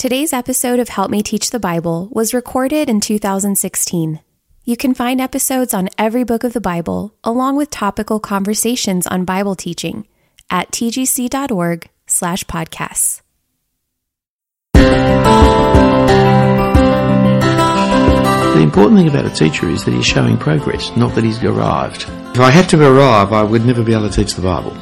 Today's episode of Help Me Teach the Bible was recorded in 2016. You can find episodes on every book of the Bible, along with topical conversations on Bible teaching at tgc.org slash podcasts. The important thing about a teacher is that he's showing progress, not that he's arrived. If I had to arrive, I would never be able to teach the Bible.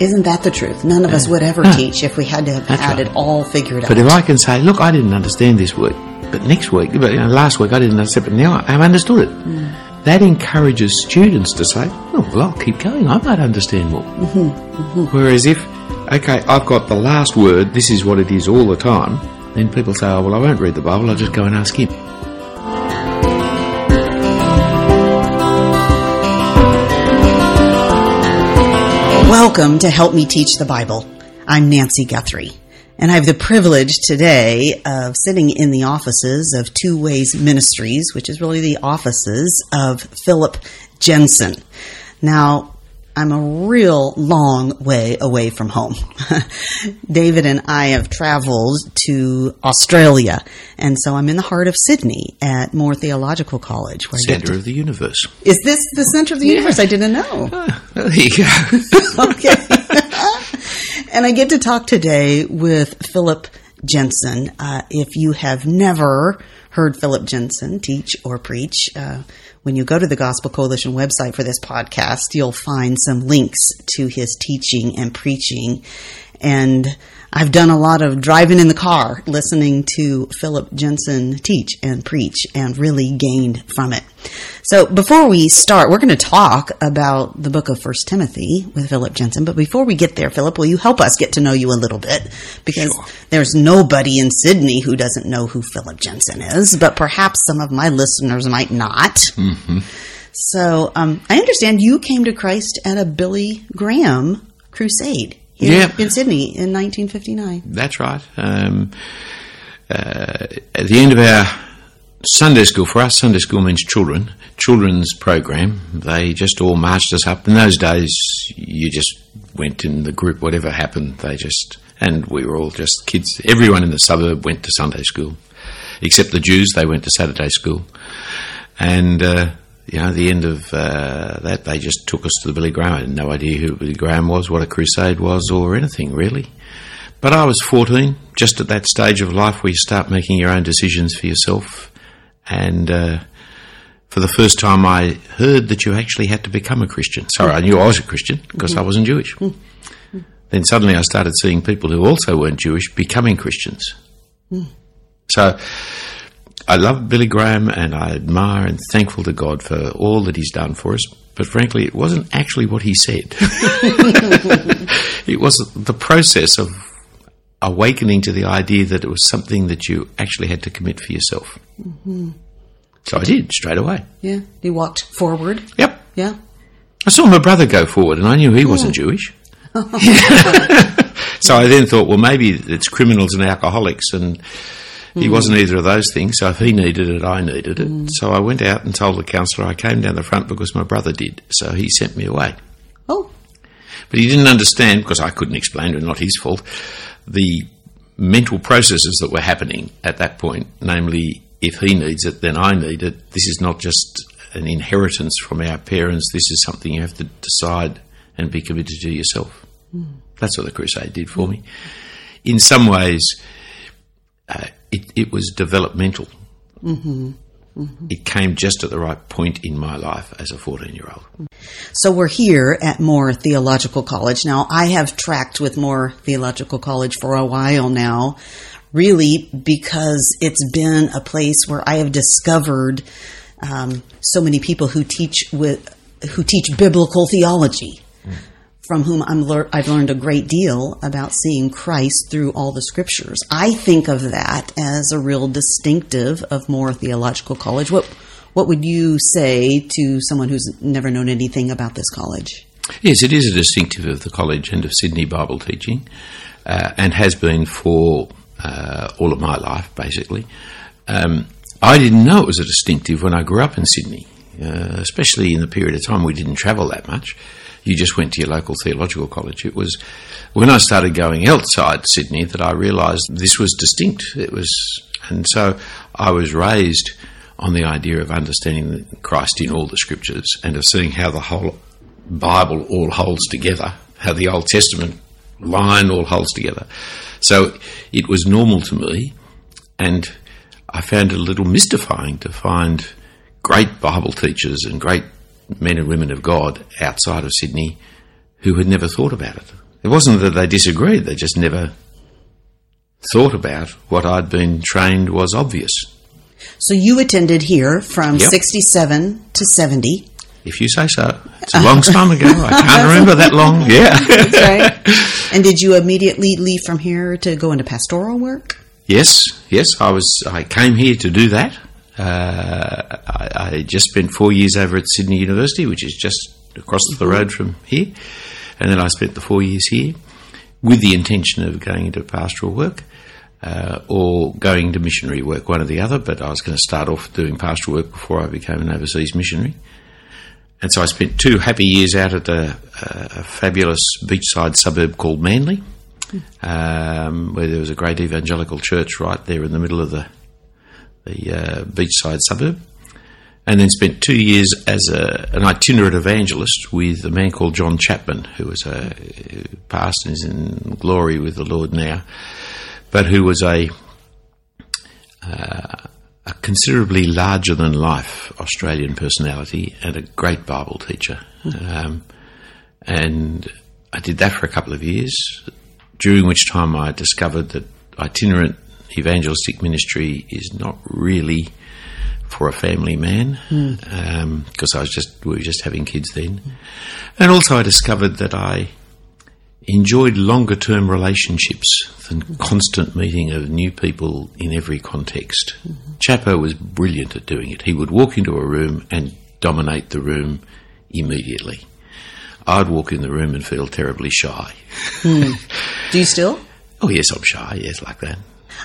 Isn't that the truth? None of us would ever teach if we had to have That's had right. it all figured out. But if I can say, look, I didn't understand this week, but next week, but you know, last week I didn't understand, but now I've understood it. Mm. That encourages students to say, oh, well, I'll keep going. I might understand more. Mm-hmm, mm-hmm. Whereas if, okay, I've got the last word, this is what it is all the time, Then people say, oh, well, I won't read the Bible. I'll just go and ask him. Welcome to Help Me Teach the Bible. I'm Nancy Guthrie, and I have the privilege today of sitting in the offices of Two Ways Ministries, which is really the offices of Philip Jensen. Now, I'm a real long way away from home. David and I have traveled to Australia, and so I'm in the heart of Sydney at Moore Theological College. Where Center to- of the universe. is this the center of the universe? I didn't know. Well, there you go. okay. and I get to talk today with Philip Jensen. Uh, if you have never heard Philip Jensen teach or preach, uh, when you go to the Gospel Coalition website for this podcast, you'll find some links to his teaching and preaching. And I've done a lot of driving in the car listening to Philip Jensen teach and preach and really gained from it. So before we start, we're going to talk about the book of First Timothy with Philip Jensen. But before we get there, Philip, will you help us get to know you a little bit? Because there's nobody in Sydney who doesn't know who Philip Jensen is, but perhaps some of my listeners might not. So um, I understand you came to Christ at a Billy Graham crusade here Yeah. in Sydney in 1959. That's right. Um, uh, at the end of our Sunday school, for us, Sunday school means children, children's program. They just all marched us up. In those days, you just went in the group, whatever happened, they just, and we were all just kids. Everyone in the suburb went to Sunday school, except the Jews, they went to Saturday school. And, uh, you know, the end of uh, that, they just took us to the Billy Graham. I had no idea who Billy Graham was, what a crusade was, or anything really. But I was 14, just at that stage of life where you start making your own decisions for yourself. And uh, for the first time, I heard that you actually had to become a Christian. Sorry, I knew I was a Christian because I wasn't Jewish. Then suddenly I started seeing people who also weren't Jewish becoming Christians. So I love Billy Graham and I admire and thankful to God for all that he's done for us. But frankly, it wasn't actually what he said. it was the process of awakening to the idea that it was something that you actually had to commit for yourself. Mm-hmm. So I did straight away. Yeah, he walked forward. Yep. Yeah. I saw my brother go forward and I knew he wasn't Jewish. so I then thought, well, maybe it's criminals and alcoholics, and he hmm. wasn't either of those things. So if he needed it, I needed it. Hmm. So I went out and told the counsellor I came down the front because my brother did. So he sent me away. Oh, But he didn't understand, because I couldn't explain it, not his fault, the mental processes that were happening at that point. Namely, if he needs it, then I need it. This is not just an inheritance from our parents, this is something you have to decide and be committed to yourself. Hmm. That's what the crusade did for me. In some ways, uh, it, it was developmental. It came just at the right point in my life as a 14 year old. So we're here at Moore Theological College. Now, I have tracked with Moore Theological College for a while now, really because it's been a place where I have discovered um, so many people who teach with who teach biblical theology. From whom I'm lear- I've learned a great deal about seeing Christ through all the scriptures. I think of that as a real distinctive of Moore Theological College. What what would you say to someone who's never known anything about this college? Yes, it is a distinctive of the college and of Sydney Bible teaching, uh, and has been for uh, all of my life, basically. Um, I didn't know it was a distinctive when I grew up in Sydney. uh, especially in the period of time we didn't travel that much. You just went to your local theological college. It was when I started going outside Sydney that I realised this was distinct. It was, and so I was raised on the idea of understanding Christ in all the scriptures and of seeing how the whole Bible all holds together, how the Old Testament line all holds together. So it was normal to me, and I found it a little mystifying to find great Bible teachers and great men and women of God outside of Sydney who had never thought about it. It wasn't that they disagreed, they just never thought about what I'd been trained was obvious. So you attended here from Yep. 67 to 70. If you say so. It's a long time ago. I can't remember that long. Yeah. right. and did you immediately leave from here to go into pastoral work? Yes, yes, I was. I came here to do that. Uh, I, I just spent four years over at Sydney University, which is just across the road from here, and then I spent the four years here with the intention of going into pastoral work uh, or going to missionary work, one or the other. But I was going to start off doing pastoral work before I became an overseas missionary. And so I spent two happy years out at a, a fabulous beachside suburb called Manly, um, where there was a great evangelical church right there in the middle of the the uh, beachside suburb. And then spent two years as a, an itinerant evangelist with a man called John Chapman, who was a who passed and is in glory with the Lord now, but who was a a considerably larger than life Australian personality and a great Bible teacher. Um, and I did that for a couple of years, during which time I discovered that itinerant evangelistic ministry is not really for a family man hmm. um, because I was just we were just having kids then, and also I discovered that I enjoyed longer term relationships than hmm. constant meeting of new people in every context. Hmm. Chapo was brilliant at doing it. He would walk into a room and dominate the room immediately. I'd walk in the room and feel terribly shy. Do you still? Oh, yes, I'm shy, yes, like that.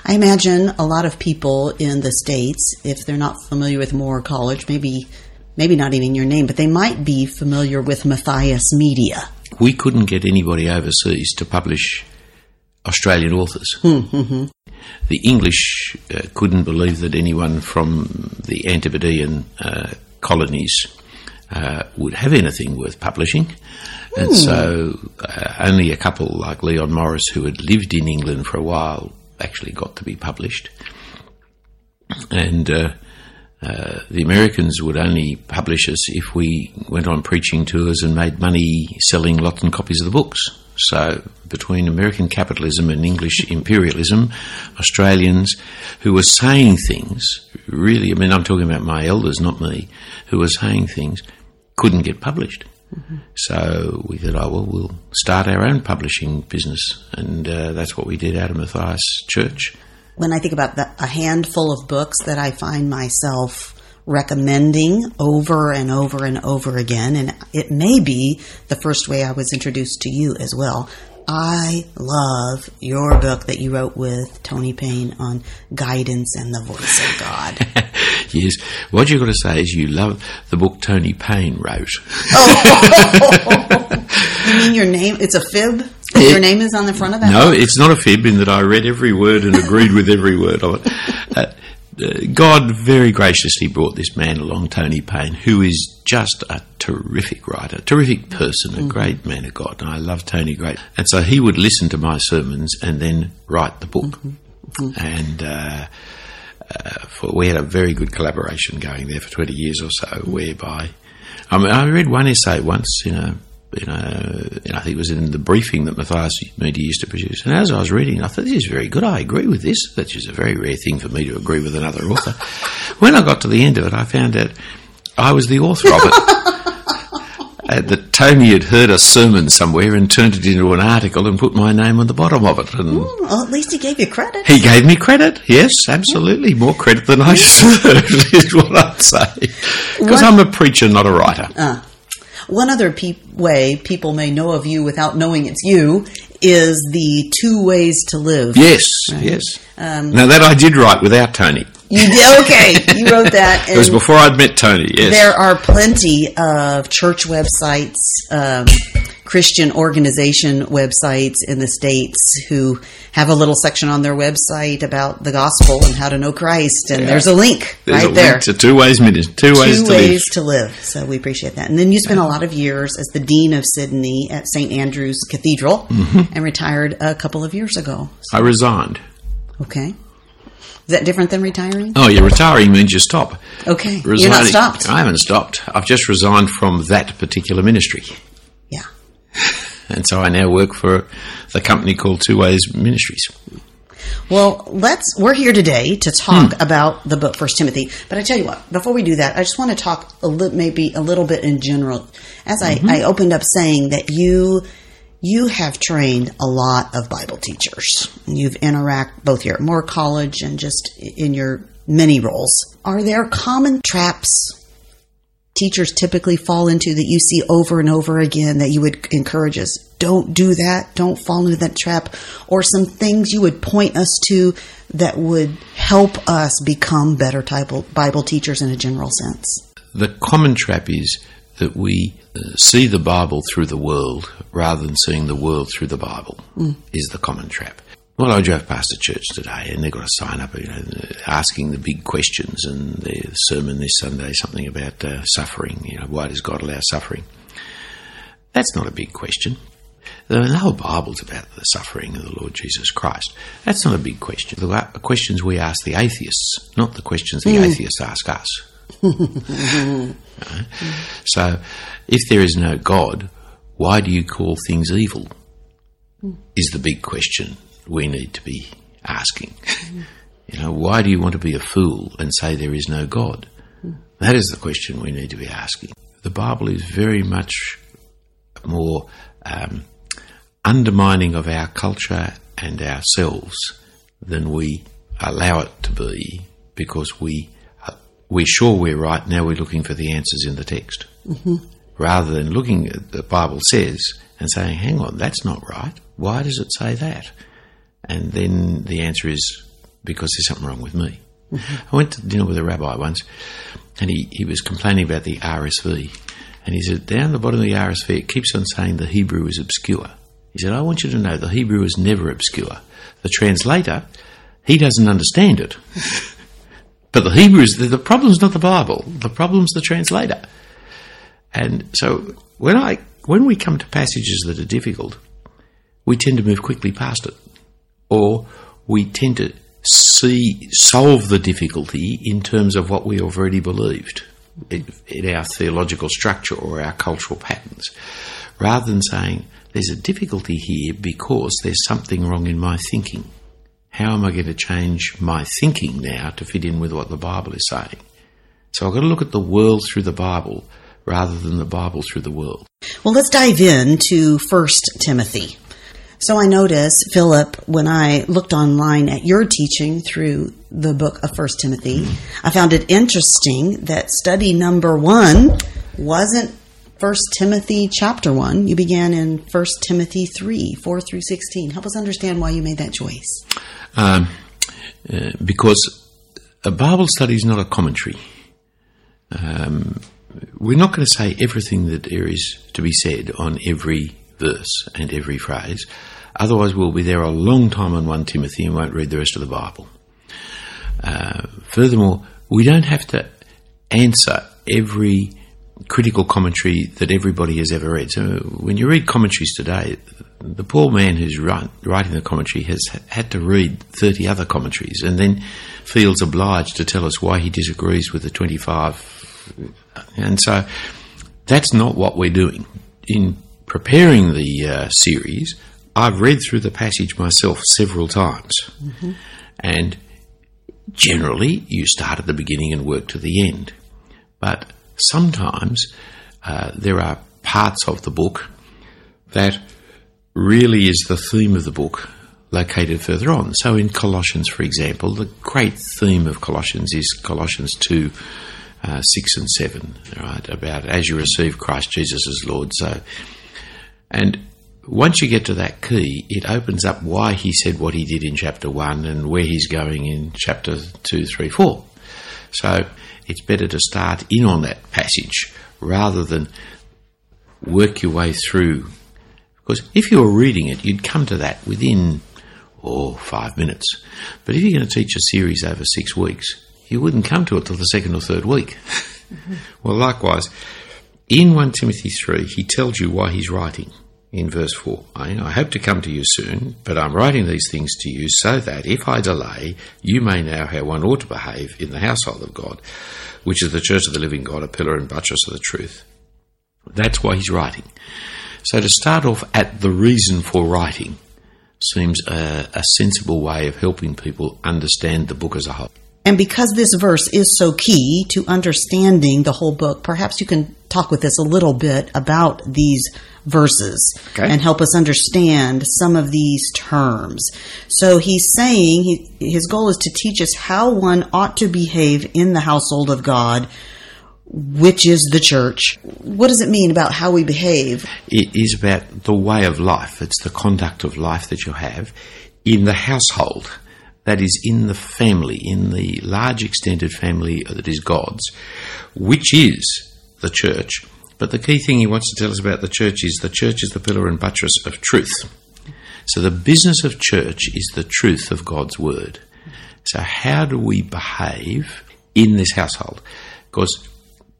I imagine a lot of people in the states, if they're not familiar with Moore College, maybe maybe not even your name, but they might be familiar with Matthias Media. We couldn't get anybody overseas to publish Australian authors. The English uh, couldn't believe that anyone from the Antipodean uh, colonies uh, would have anything worth publishing. And so uh, only a couple like Leon Morris, who had lived in England for a while, actually got to be published. And uh, uh, the Americans would only publish us if we went on preaching tours and made money selling lots and copies of the books. So, between American capitalism and English imperialism, Australians who were saying things, really, I mean, I'm talking about my elders, not me, who were saying things, couldn't get published. So we thought, oh, well, we'll start our own publishing business. And uh, that's what we did out of Matthias Church. When I think about the, a handful of books that I find myself recommending over and over and over again, and it may be the first way I was introduced to you as well. I love your book that you wrote with Tony Payne on guidance and the voice of God. yes, what you've got to say is you love the book Tony Payne wrote. You mean your name? It's a fib? That your name is on the front of that? No, it's not a fib in that I read every word and agreed with every word of it. Uh, uh, God very graciously brought this man along, Tony Payne, who is just a terrific writer, terrific person, a great man of God, and I love Tony great. And so he would listen to my sermons and then write the book. And uh, uh, for, we had a very good collaboration going there for 20 years or so, whereby I, mean, I read one essay once in a you know, I think it was in the briefing that Matthias Media used to produce. And as I was reading, I thought, this is very good. I agree with this. That is a very rare thing for me to agree with another author. when I got to the end of it, I found out I was the author of it. Uh, that Tony had heard a sermon somewhere and turned it into an article and put my name on the bottom of it. And Well, at least he gave you credit. he gave me credit. Yes, absolutely. More credit than I deserved, is what I'd say. Because I'm a preacher, not a writer. One other pe- way people may know of you without knowing it's you is the two ways to live. Yes, yes. now that I did write without Tony. You did okay. You wrote that. It was before I'd met Tony. Yes. There are plenty of church websites, um, Christian organization websites in the states who have a little section on their website about the gospel and how to know Christ, and there's a link There's right a there. link to two ways two ways Two to ways live. to live. So we appreciate that. And then you spent a lot of years as the dean of Sydney at St Andrew's Cathedral, Mm-hmm. and retired a couple of years ago. I resigned. Okay, is that different than retiring? Oh, yeah, retiring means you stop. Okay, you're not stopped. I haven't stopped. I've just resigned from that particular ministry. Yeah. And so I now work for the company called Two Ways Ministries. Well, let's. We're here today to talk Hmm. about the book First Timothy. But I tell you what, before we do that, I just want to talk a little, maybe a little bit in general. As Mm-hmm. I opened up saying that you you have trained a lot of Bible teachers. You've interacted both here at Moore College and just in your many roles. Are there common traps teachers typically fall into that you see over and over again that you would encourage us don't do that don't fall into that trap or some things you would point us to that would help us become better bible teachers in a general sense The common trap is that we see the Bible through the world rather than seeing the world through the Bible, mm. is the common trap. Well, I drove past a church today and they've got a sign up you know, asking the big questions, and their sermon this Sunday something about uh, suffering. You know, why does God allow suffering? That's not a big question. The whole Bible's about the suffering of the Lord Jesus Christ. That's not a big question. The uh, questions we ask the atheists, not the questions the mm. atheists ask us. So, if there is no God, why do you call things evil? Is the big question we need to be asking. you know, why do you want to be a fool and say there is no God? That is the question we need to be asking. The Bible is very much more um, undermining of our culture and ourselves than we allow it to be because we we're sure we're right now we're looking for the answers in the text. Mm-hmm. Rather than looking at the Bible says and saying hang on that's not right. Why does it say that? And then the answer is because there's something wrong with me. Mm-hmm. I went to dinner with a rabbi once and he, he was complaining about the RSV and he said down the bottom of the RSV it keeps on saying the Hebrew is obscure. He said I want you to know the Hebrew is never obscure. The translator he doesn't understand it but the Hebrews, the, the problem's not the Bible. The problem's the translator. And so when I when we come to passages that are difficult we tend to move quickly past it. Or we tend to see solve the difficulty in terms of what we already believed in, in our theological structure or our cultural patterns, rather than saying there's a difficulty here because there's something wrong in my thinking. How am I going to change my thinking now to fit in with what the Bible is saying? So I've got to look at the world through the Bible rather than the Bible through the world. well let's dive in to first timothy so i noticed philip when i looked online at your teaching through the book of first timothy i found it interesting that study number one wasn't first timothy chapter 1 you began in first timothy 3 4 through 16 help us understand why you made that choice um, uh, because a Bible study is not a commentary. Um, we're not going to say everything that there is to be said on every verse and every phrase. Otherwise, we'll be there a long time on 1 Timothy and won't read the rest of the Bible. Uh, furthermore, we don't have to answer every critical commentary that everybody has ever read. So when you read commentaries today, the poor man who's write, writing the commentary has had to read 30 other commentaries and then feels obliged to tell us why he disagrees with the 25. And so that's not what we're doing. In preparing the uh, series, I've read through the passage myself several times. And generally, you start at the beginning and work to the end. But sometimes uh, there are parts of the book that really is the theme of the book located further on. So in Colossians, for example, the great theme of Colossians is Colossians 2 uh, 6 and 7, right? About as you receive Christ Jesus as Lord, so. And once you get to that key, it opens up why he said what he did in chapter 1 and where he's going in chapter 2, 3, 4. So it's better to start in on that passage rather than work your way through. Because if you were reading it, you'd come to that within, oh, five minutes. But if you're going to teach a series over six weeks, you wouldn't come to it till the second or third week. Mm-hmm. well, likewise, in 1 Timothy 3, he tells you why he's writing in verse 4. I, hope to come to you soon, but I'm writing these things to you so that if I delay, you may know how one ought to behave in the household of God, which is the church of the living God, a pillar and buttress of the truth. That's why he's writing. So to start off at the reason for writing seems a, a sensible way of helping people understand the book as a whole. And because this verse is so key to understanding the whole book, perhaps you can talk with us a little bit about these verses okay. and help us understand some of these terms. So he's saying he, his goal is to teach us how one ought to behave in the household of God, which is the church. What does it mean about how we behave? It is about the way of life, it's the conduct of life that you have in the household that is in the family, in the large extended family that is God's, which is the church. But the key thing he wants to tell us about the church is the church is the pillar and buttress of truth. So the business of church is the truth of God's word. So how do we behave in this household? Because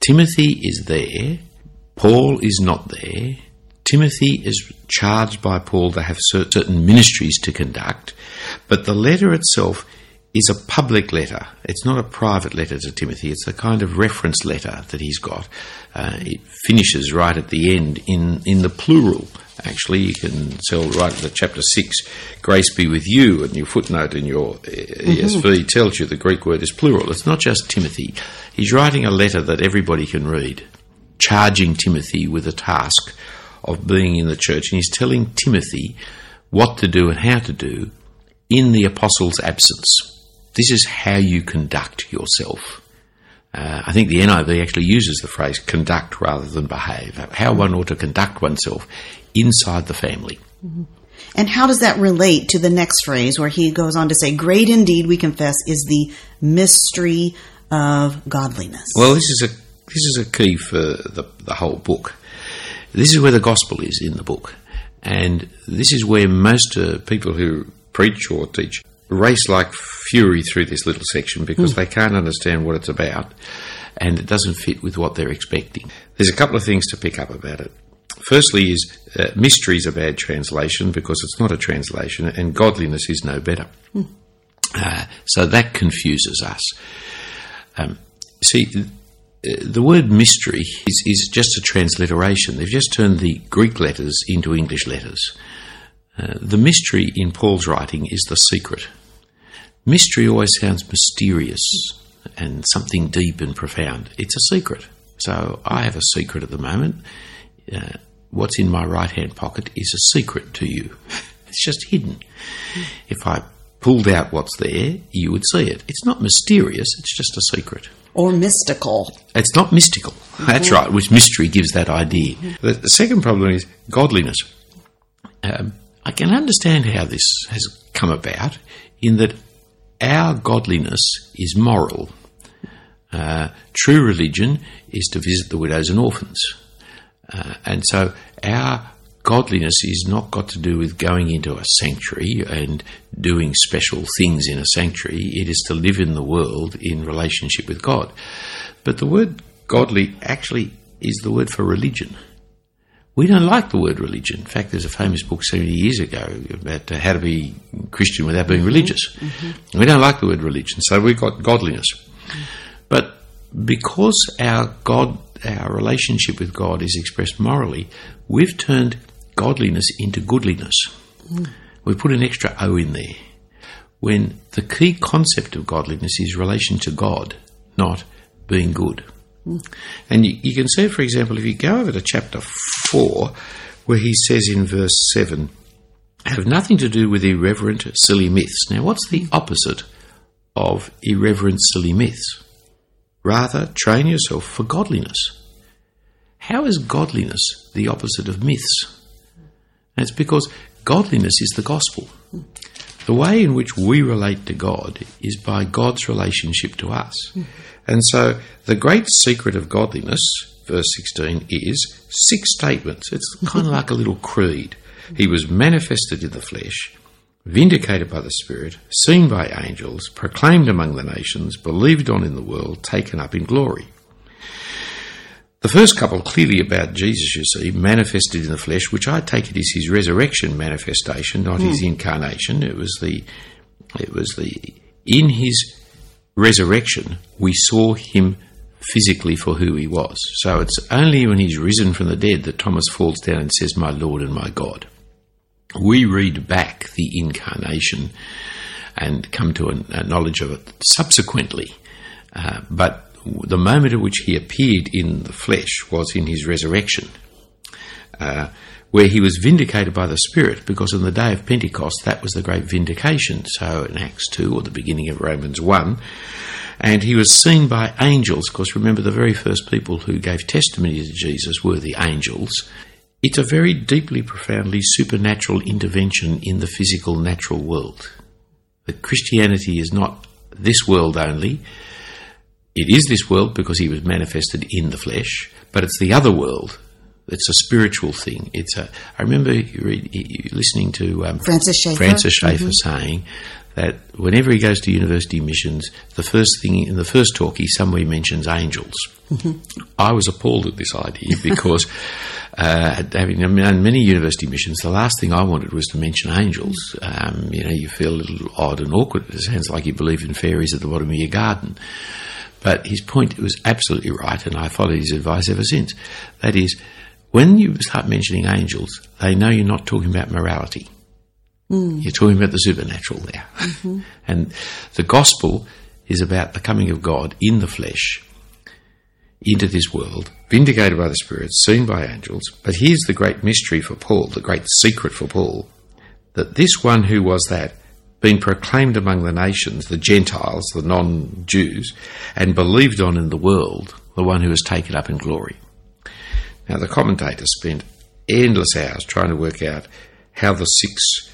Timothy is there, Paul is not there, Timothy is charged by Paul to have certain ministries to conduct, but the letter itself is a public letter. It's not a private letter to Timothy. It's the kind of reference letter that he's got. Uh, it finishes right at the end in, in the plural. Actually, you can tell right at the chapter 6, grace be with you, and your footnote in your ESV mm-hmm. tells you the Greek word is plural. It's not just Timothy. He's writing a letter that everybody can read, charging Timothy with a task of being in the church, and he's telling Timothy what to do and how to do in the apostles' absence. This is how you conduct yourself. Uh, I think the NIV actually uses the phrase conduct rather than behave, how one ought to conduct oneself inside the family. Mm-hmm. And how does that relate to the next phrase where he goes on to say, Great indeed, we confess, is the mystery of godliness? Well, this is a, this is a key for the, the whole book. This is where the gospel is in the book. And this is where most uh, people who preach or teach race like fury through this little section because mm. they can't understand what it's about and it doesn't fit with what they're expecting. There's a couple of things to pick up about it. Firstly, is uh, mystery is a bad translation because it's not a translation, and godliness is no better. Mm. Uh, so that confuses us. Um, see, the word mystery is, is just a transliteration. They've just turned the Greek letters into English letters. Uh, the mystery in Paul's writing is the secret. Mystery always sounds mysterious and something deep and profound. It's a secret. So I have a secret at the moment. Uh, what's in my right hand pocket is a secret to you. It's just hidden. If I pulled out what's there, you would see it. It's not mysterious, it's just a secret or mystical. It's not mystical. Mm-hmm. That's right, which mystery gives that idea. Mm-hmm. The, the, second problem is godliness. Um, I can understand how this has come about in that our godliness is moral. Uh, true religion is to visit the widows and orphans. Uh, and so our godliness is not got to do with going into a sanctuary and doing special things in a sanctuary. It is to live in the world in relationship with God. But the word godly actually is the word for religion. We don't like the word religion. In fact, there's a famous book 70 years ago about uh, how to be Christian without being religious. Mm-hmm. We don't like the word religion, so we've got godliness. But because our God, our relationship with God is expressed morally, we've turned godliness into goodliness. Mm. We put an extra O in there. When the key concept of godliness is relation to God, not being good. And you, you, can see, for example, if you go over to chapter 4, where he says in verse 7, have nothing to do with irreverent, silly myths. Now, what's the opposite of irreverent, silly myths? Rather, train yourself for godliness. How is godliness the opposite of myths? And it's because godliness is the gospel. The way in which we relate to God is by God's relationship to us. And so the great secret of godliness, verse 16, is six statements. It's kind of like a little creed. He was manifested in the flesh, vindicated by the Spirit, seen by angels, proclaimed among the nations, believed on in the world, taken up in glory. The first couple clearly about Jesus, you see, manifested in the flesh, which I take it is his resurrection manifestation, not his hmm. incarnation. It was the, it was the, in his resurrection, we saw him physically for who he was. So it's only when he's risen from the dead that Thomas falls down and says, My Lord and my God. We read back the incarnation and come to a, knowledge of it subsequently. Uh, but the moment at which he appeared in the flesh was in his resurrection, uh, where he was vindicated by the Spirit, because on the day of Pentecost, that was the great vindication. So in Acts 2 or the beginning of Romans 1, and he was seen by angels, because remember, the very first people who gave testimony to Jesus were the angels. It's a very deeply, profoundly supernatural intervention in the physical, natural world. That Christianity is not this world only, it is this world because he was manifested in the flesh, but it's the other world. It's a spiritual thing. It's a. I remember you read, listening to um, Francis Schaeffer. Francis Schaeffer saying that whenever he goes to university missions, the first thing in the first talk he somewhere mentions angels. I was appalled at this idea because uh, having done many university missions, the last thing I wanted was to mention angels. Um, you know, you feel a little odd and awkward. It sounds like you believe in fairies at the bottom of your garden. But his point was absolutely right, and I followed his advice ever since. That is, when you start mentioning angels, they know you're not talking about morality. Hmm. You're talking about the supernatural there. Mm-hmm. and the gospel is about the coming of God in the flesh into this world, vindicated by the Spirit, seen by angels. But here's the great mystery for Paul, the great secret for Paul, that this one who was that, being proclaimed among the nations, the Gentiles, the non Jews, and believed on in the world, the one who was taken up in glory. Now, the commentators spent endless hours trying to work out how the six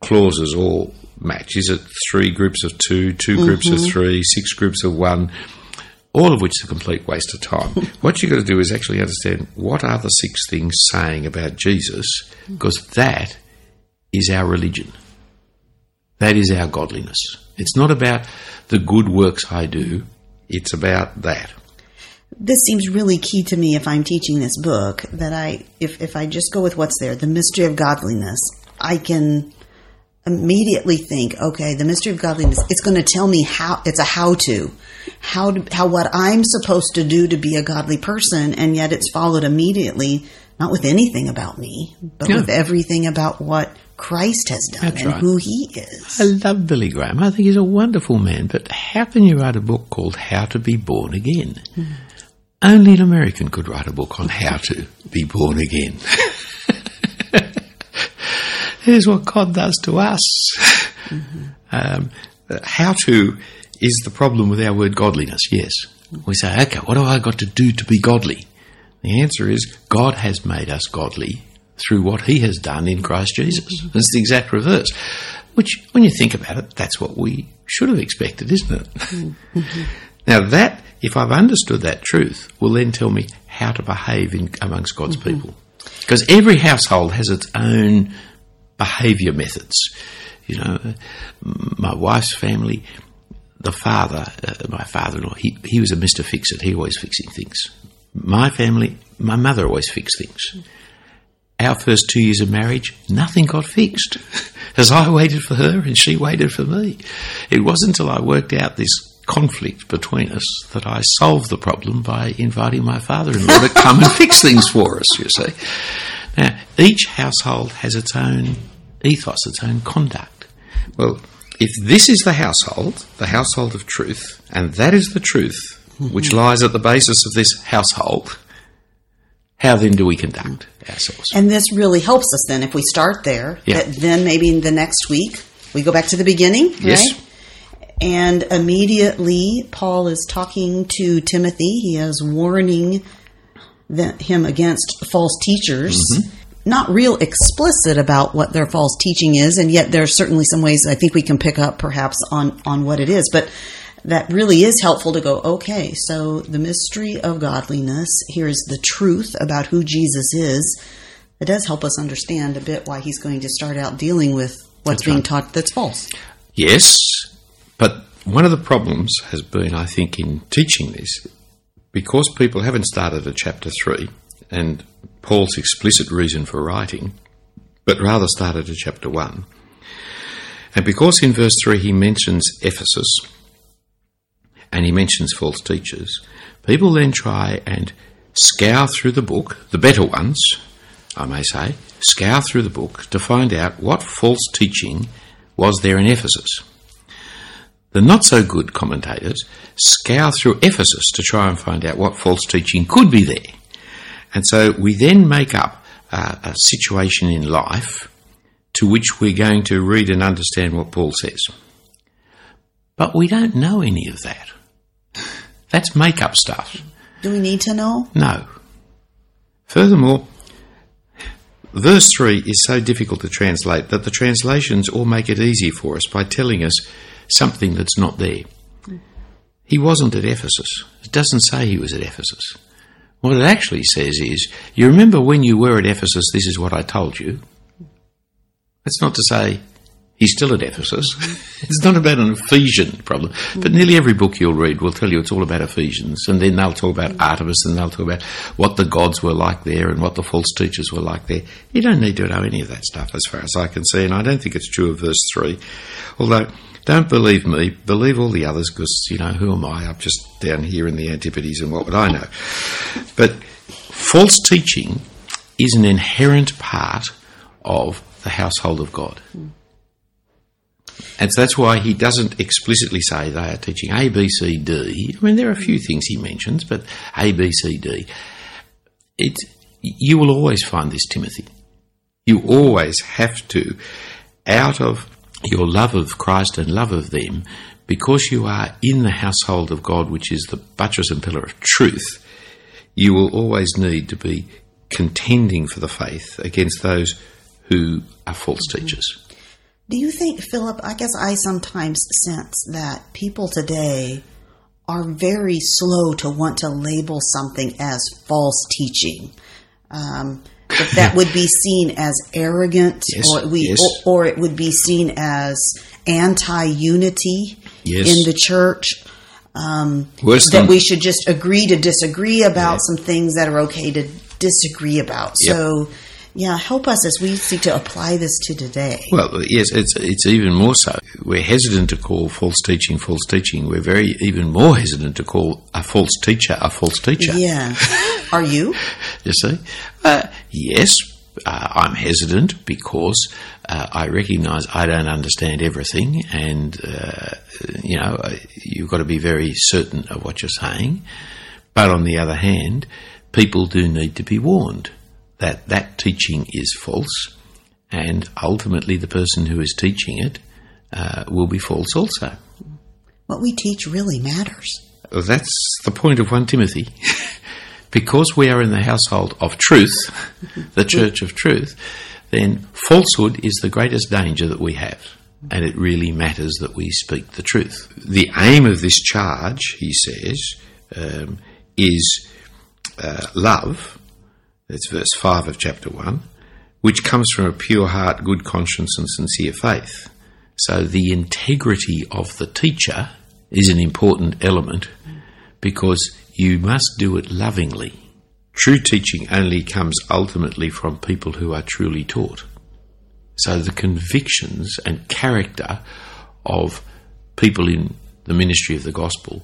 clauses all match. Is it three groups of two, 2 groups of mm-hmm. three, six groups of one? All of which is a complete waste of time. what you've got to do is actually understand what are the six things saying about Jesus, mm. because that is our religion. That is our godliness. It's not about the good works I do, it's about that. This seems really key to me if I'm teaching this book that I if if I just go with what's there, the mystery of godliness, I can immediately think, okay, the mystery of godliness, it's going to tell me how it's a how to. How to, how what I'm supposed to do to be a godly person and yet it's followed immediately not with anything about me, but Yeah. with everything about what Christ has done That's and right. who he is. I love Billy Graham. I think he's a wonderful man, but how can you write a book called How to Be Born Again? Hmm. Only an American could write a book on how to be born again. Here's what God does to us. Um, how to is the problem with our word godliness, yes. We say, okay, what have I got to do to be godly? The answer is God has made us godly through what he has done in Christ Jesus. It's the exact reverse. Which, when you think about it, that's what we should have expected, isn't it? Now, that, if I've understood that truth, will then tell me how to behave in, amongst God's people. Because every household has its own behaviour methods. You know, my wife's family, the father, uh, my father-in-law, he, he was a Mr. Fix-It. He always fixing things. My family, my mother always fixed things. Our first two years of marriage, nothing got fixed. As I waited for her and she waited for me. It wasn't until I worked out this conflict between us that I solved the problem by inviting my father-in-law to come and fix things for us, you see. Now, each household has its own ethos, its own conduct. Well, if this is the household, the household of truth, and that is the truth which mm-hmm. lies at the basis of this household, how then do we conduct ourselves? And this really helps us then if we start there. Yeah. That then maybe in the next week we go back to the beginning, Yes. right? And immediately Paul is talking to Timothy. He is warning the, him against false teachers. Mm-hmm. not real explicit about what their false teaching is, and yet there are certainly some ways I think we can pick up perhaps on, on what it is. But that really is helpful to go, okay, so the mystery of godliness, here's the truth about who Jesus is. It does help us understand a bit why he's going to start out dealing with what's That's being right. taught that's false. Yes, but one of the problems has been, I think, in teaching this, because people haven't started at chapter 3 and Paul's explicit reason for writing, but rather started at chapter 1. And because in verse 3 he mentions Ephesus and he mentions false teachers, people then try and scour through the book, the better ones, I may say, scour through the book to find out what false teaching was there in Ephesus. The not so good commentators scour through Ephesus to try and find out what false teaching could be there. And so we then make up uh, a situation in life to which we're going to read and understand what Paul says. But we don't know any of that. That's make up stuff. Do we need to know? No. Furthermore, verse 3 is so difficult to translate that the translations all make it easy for us by telling us something that's not there. He wasn't at Ephesus. It doesn't say he was at Ephesus. What it actually says is, you remember when you were at Ephesus, this is what I told you. That's not to say he's still at Ephesus. it's not about an Ephesian problem. But nearly every book you'll read will tell you it's all about Ephesians. And then they'll talk about Artemis and they'll talk about what the gods were like there and what the false teachers were like there. You don't need to know any of that stuff as far as I can see. And I don't think it's true of verse 3. Although, don't believe me, believe all the others because, you know, who am I? I'm just down here in the Antipodes and what would I know? But false teaching is an inherent part of the household of God. And so that's why he doesn't explicitly say they are teaching A, B, C, D. I mean, there are a few things he mentions, but A, B, C, D. It, you will always find this, Timothy. You always have to, out of your love of Christ and love of them, because you are in the household of God, which is the buttress and pillar of truth, you will always need to be contending for the faith against those who are false teachers. Do you think, Philip? I guess I sometimes sense that people today are very slow to want to label something as false teaching. Um, that that would be seen as arrogant, Yes, or we, yes. or, or it would be seen as anti-unity Yes. in the church. Um, that we should just agree to disagree about some things that are okay to disagree about. Yep. So, yeah, help us as we seek to apply this to today. Well, yes, it's it's even more so. We're hesitant to call false teaching false teaching. We're very even more hesitant to call a false teacher a false teacher. Yeah. Are you? You see? Uh, yes, uh, I'm hesitant because uh, I recognise I don't understand everything, and uh, you know uh, you've got to be very certain of what you're saying. But on the other hand, people do need to be warned that that teaching is false, and ultimately the person who is teaching it uh, will be false also. What we teach really matters. That's the point of 1 Timothy. because we are in the household of truth, the church of truth, then falsehood is the greatest danger that we have. And it really matters that we speak the truth. The aim of this charge, he says, um, is uh, love. That's verse 5 of chapter 1, which comes from a pure heart, good conscience, and sincere faith. So the integrity of the teacher is an important element because you must do it lovingly. True teaching only comes ultimately from people who are truly taught. So the convictions and character of people in the ministry of the gospel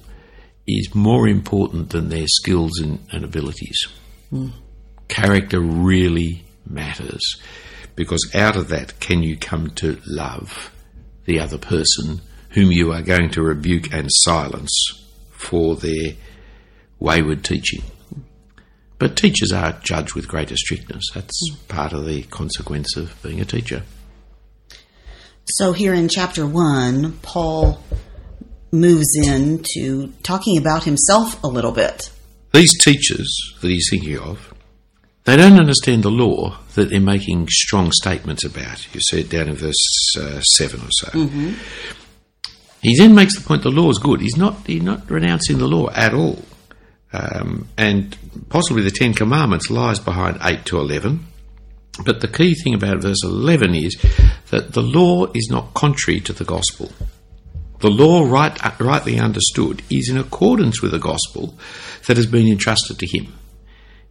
is more important than their skills and, and abilities. Hmm. Character really matters because out of that can you come to love the other person whom you are going to rebuke and silence for their wayward teaching. But teachers are judged with greater strictness. That's part of the consequence of being a teacher. So here in chapter one, Paul moves into talking about himself a little bit. These teachers that he's thinking of they don't understand the law that they're making strong statements about. You see it down in verse uh, 7 or so. He then makes the point the law is good. He's not, he's not renouncing the law at all. Um, and possibly the Ten Commandments lies behind 8 to 11. But the key thing about verse 11 is that the law is not contrary to the gospel. The law, right, rightly understood, is in accordance with the gospel that has been entrusted to him.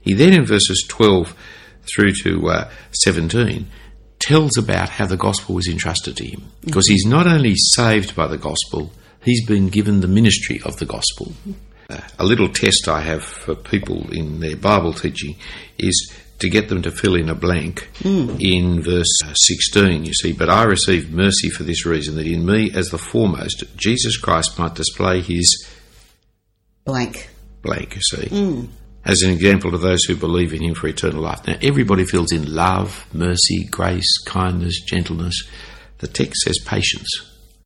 He then, in verses 12 through to uh, 17, tells about how the gospel was entrusted to him. Because he's not only saved by the gospel, he's been given the ministry of the gospel. Uh, a little test I have for people in their Bible teaching is to get them to fill in a blank in verse uh, 16. You see, but I received mercy for this reason, that in me, as the foremost, Jesus Christ might display his Blank. blank, you see, as an example to those who believe in him for eternal life. Now, everybody fills in love, mercy, grace, kindness, gentleness. The text says patience.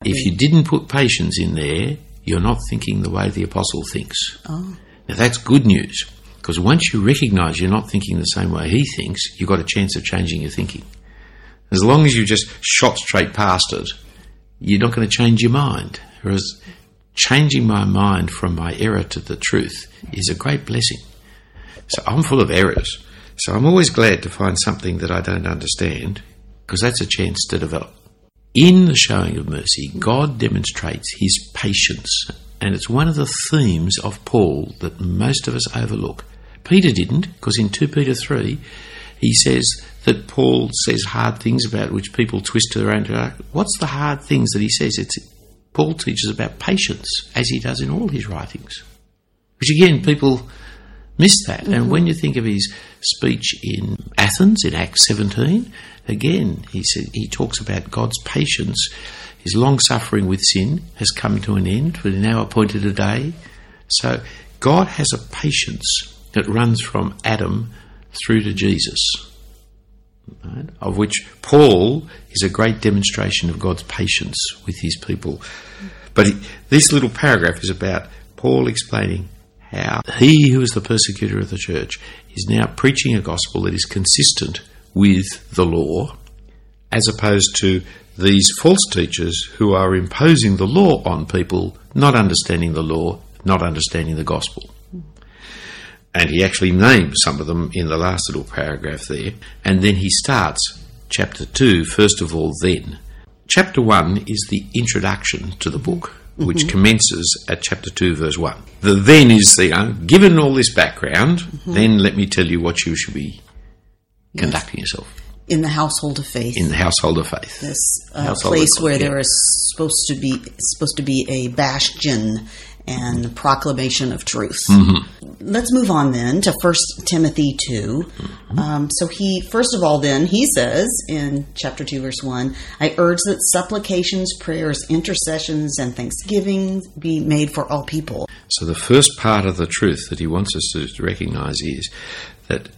If you didn't put patience in there, you're not thinking the way the apostle thinks. Oh. Now, that's good news, because once you recognize you're not thinking the same way he thinks, you've got a chance of changing your thinking. As long as you just shot straight past it, you're not going to change your mind. Whereas changing my mind from my error to the truth is a great blessing. So I'm full of errors. So I'm always glad to find something that I don't understand because that's a chance to develop. In the showing of mercy, God demonstrates his patience. And it's one of the themes of Paul that most of us overlook. Peter didn't, because in 2 Peter 3, he says that Paul says hard things about which people twist around. What's the hard things that he says? It's Paul teaches about patience, as he does in all his writings. Which again, people miss that. And mm-hmm. when you think of his speech in Athens in Acts 17, again, he said he talks about God's patience. His long suffering with sin has come to an end, but now appointed a day. So God has a patience that runs from Adam through to Jesus. right, Of which Paul is a great demonstration of God's patience with his people. But he, this little paragraph is about Paul explaining how he who is the persecutor of the church is now preaching a gospel that is consistent with the law, as opposed to these false teachers who are imposing the law on people, not understanding the law, not understanding the gospel. And he actually names some of them in the last little paragraph there. And then he starts chapter 2, first of all, then. Chapter 1 is the introduction to the book, which commences at chapter 2, verse 1. The then is the, uh, given all this background, then let me tell you what you should be conducting yourself In the household of faith. in the household of faith. this uh, place where yeah. there is supposed to be supposed to be a bastion and proclamation of truth. Mm-hmm. Let's move on then to First Timothy 2 Mm-hmm. Um, so he first of all, then he says in chapter two, verse one, I urge that supplications, prayers, intercessions, and thanksgiving be made for all people. So the first part of the truth that he wants us to to recognize is that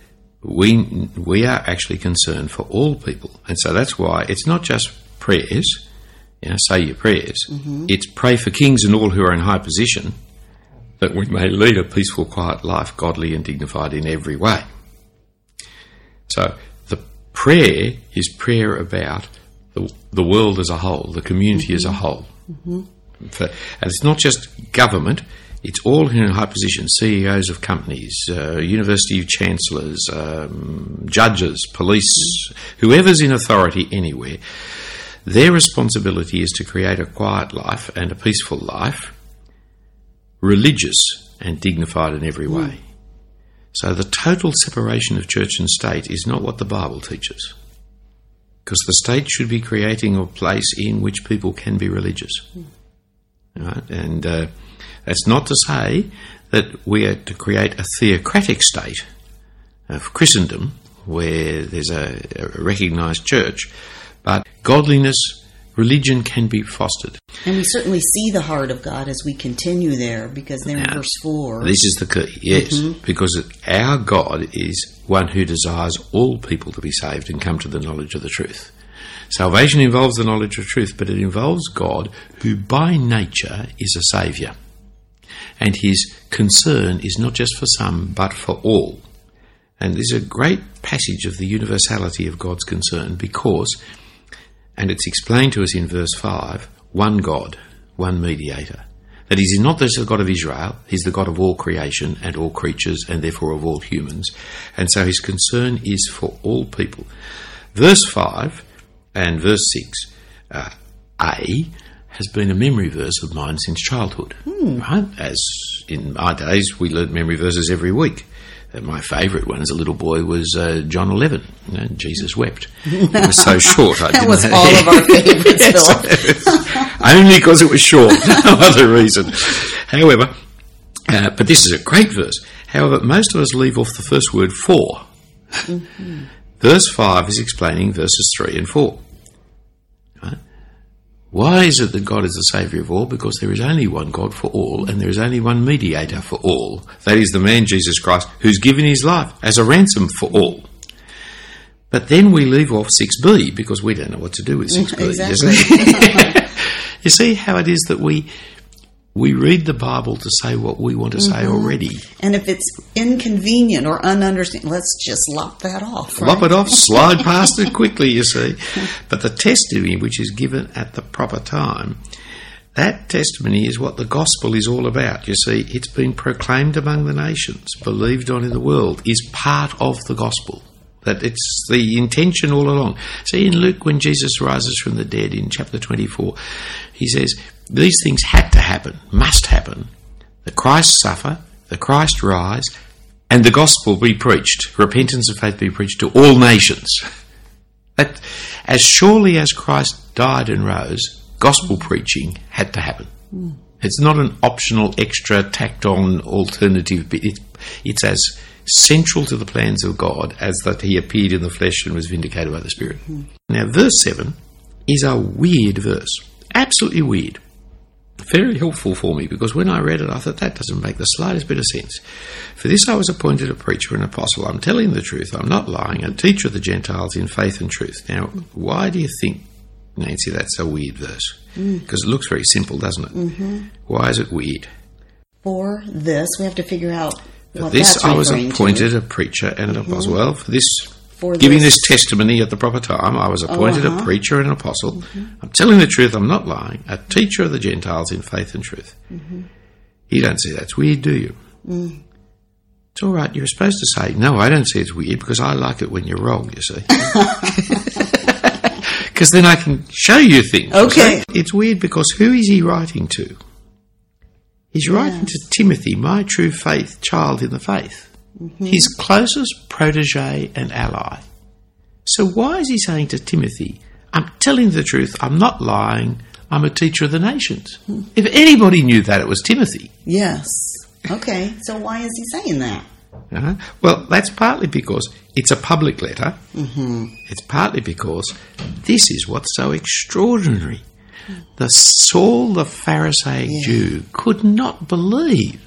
we we are actually concerned for all people, and so that's why it's not just prayers. You know, say your prayers. It's pray for kings and all who are in high position, that we may lead a peaceful, quiet life, godly and dignified in every way. So the prayer is prayer about the, the world as a whole, the community as a whole. For, and it's not just government, it's all in high position CEOs of companies, uh, university chancellors, um, judges, police, whoever's in authority anywhere. Their responsibility is to create a quiet life and a peaceful life, religious and dignified in every way. So the total separation of church and state is not what the Bible teaches. Because the state should be creating a place in which people can be religious. Right? And uh, that's not to say that we are to create a theocratic state of Christendom where there's a, a recognised church, but godliness, religion can be fostered. And we certainly see the heart of God as we continue there, because there in Now, verse four. This is the key, yes, mm-hmm. because our God is one who desires all people to be saved and come to the knowledge of the truth. Salvation involves the knowledge of truth, but it involves God, who by nature is a Saviour. And his concern is not just for some, but for all. And this is a great passage of the universality of God's concern because, and it's explained to us in verse 5, one God, one mediator. That he's not just the God of Israel, he's the God of all creation and all creatures and therefore of all humans. And so his concern is for all people. Verse 5 and verse 6, uh, A, has been a memory verse of mine since childhood. Right? As in my days, we learnt memory verses every week. Uh, my favourite one as a little boy was uh, John 11. You know, Jesus wept. It was so short. I That didn't was have- all of our favorites, Philip. only because it was short, no other reason. However, uh, but this is a great verse. However, most of us leave off the first word for. Verse 5 is explaining verses 3 and 4. Why is it that God is the Saviour of all? Because there is only one God for all, and there is only one mediator for all. That is the man Jesus Christ, who's given his life as a ransom for all. But then we leave off 6b because we don't know what to do with 6b. you Exactly. You see how it is that we we read the Bible to say what we want to say mm-hmm. already. And if it's inconvenient or ununderstanding, let's just lop that off. Lop it off, slide past it quickly, you see. But the testimony which is given at the proper time, that testimony is what the gospel is all about. You see, it's been proclaimed among the nations, believed on in the world, is part of the gospel. That it's the intention all along. See, in Luke, when Jesus rises from the dead in chapter 24, he says, These things had to happen, must happen. The Christ suffer, the Christ rise, and the gospel be preached, repentance and faith be preached to all nations. That, as surely as Christ died and rose, gospel preaching had to happen. Hmm. It's not an optional, extra, tacked on alternative bit. It's, it's as central to the plans of God as that He appeared in the flesh and was vindicated by the Spirit. Hmm. Now, verse 7 is a weird verse. Absolutely weird. Very helpful for me because when I read it, I thought that doesn't make the slightest bit of sense. For this I was appointed a preacher and apostle. I'm telling the truth. I'm not lying. A teacher of the Gentiles in faith and truth. Now, why do you think, Nancy, that's a weird verse? Mm. Because it looks very simple, doesn't it? Mm-hmm. Why is it weird? For this, we have to figure out For what this that's I was referring to. appointed a preacher and an mm-hmm. apostle. Well, for this, For giving this- this testimony at the proper time, I was oh, appointed uh-huh. a preacher and an apostle. Mm-hmm. I'm telling the truth, I'm not lying. A teacher of the Gentiles in faith and truth. Mm-hmm. You don't see that's weird, do you? Mm. It's all right. You're supposed to say, no, I don't see it's weird because I like it when you're wrong, you see. Because then I can show you things. Okay. see. It's weird because who is he writing to? He's writing to Timothy, my true faith child in the faith, his closest protege and ally. So why is he saying to Timothy, I'm telling the truth, I'm not lying, I'm a teacher of the nations? If anybody knew that, it was Timothy. Yes. Okay. So why is he saying that? Uh-huh. Well, that's partly because it's a public letter. Mm-hmm. It's partly because this is what's so extraordinary. The Saul, the Pharisaic Jew, could not believe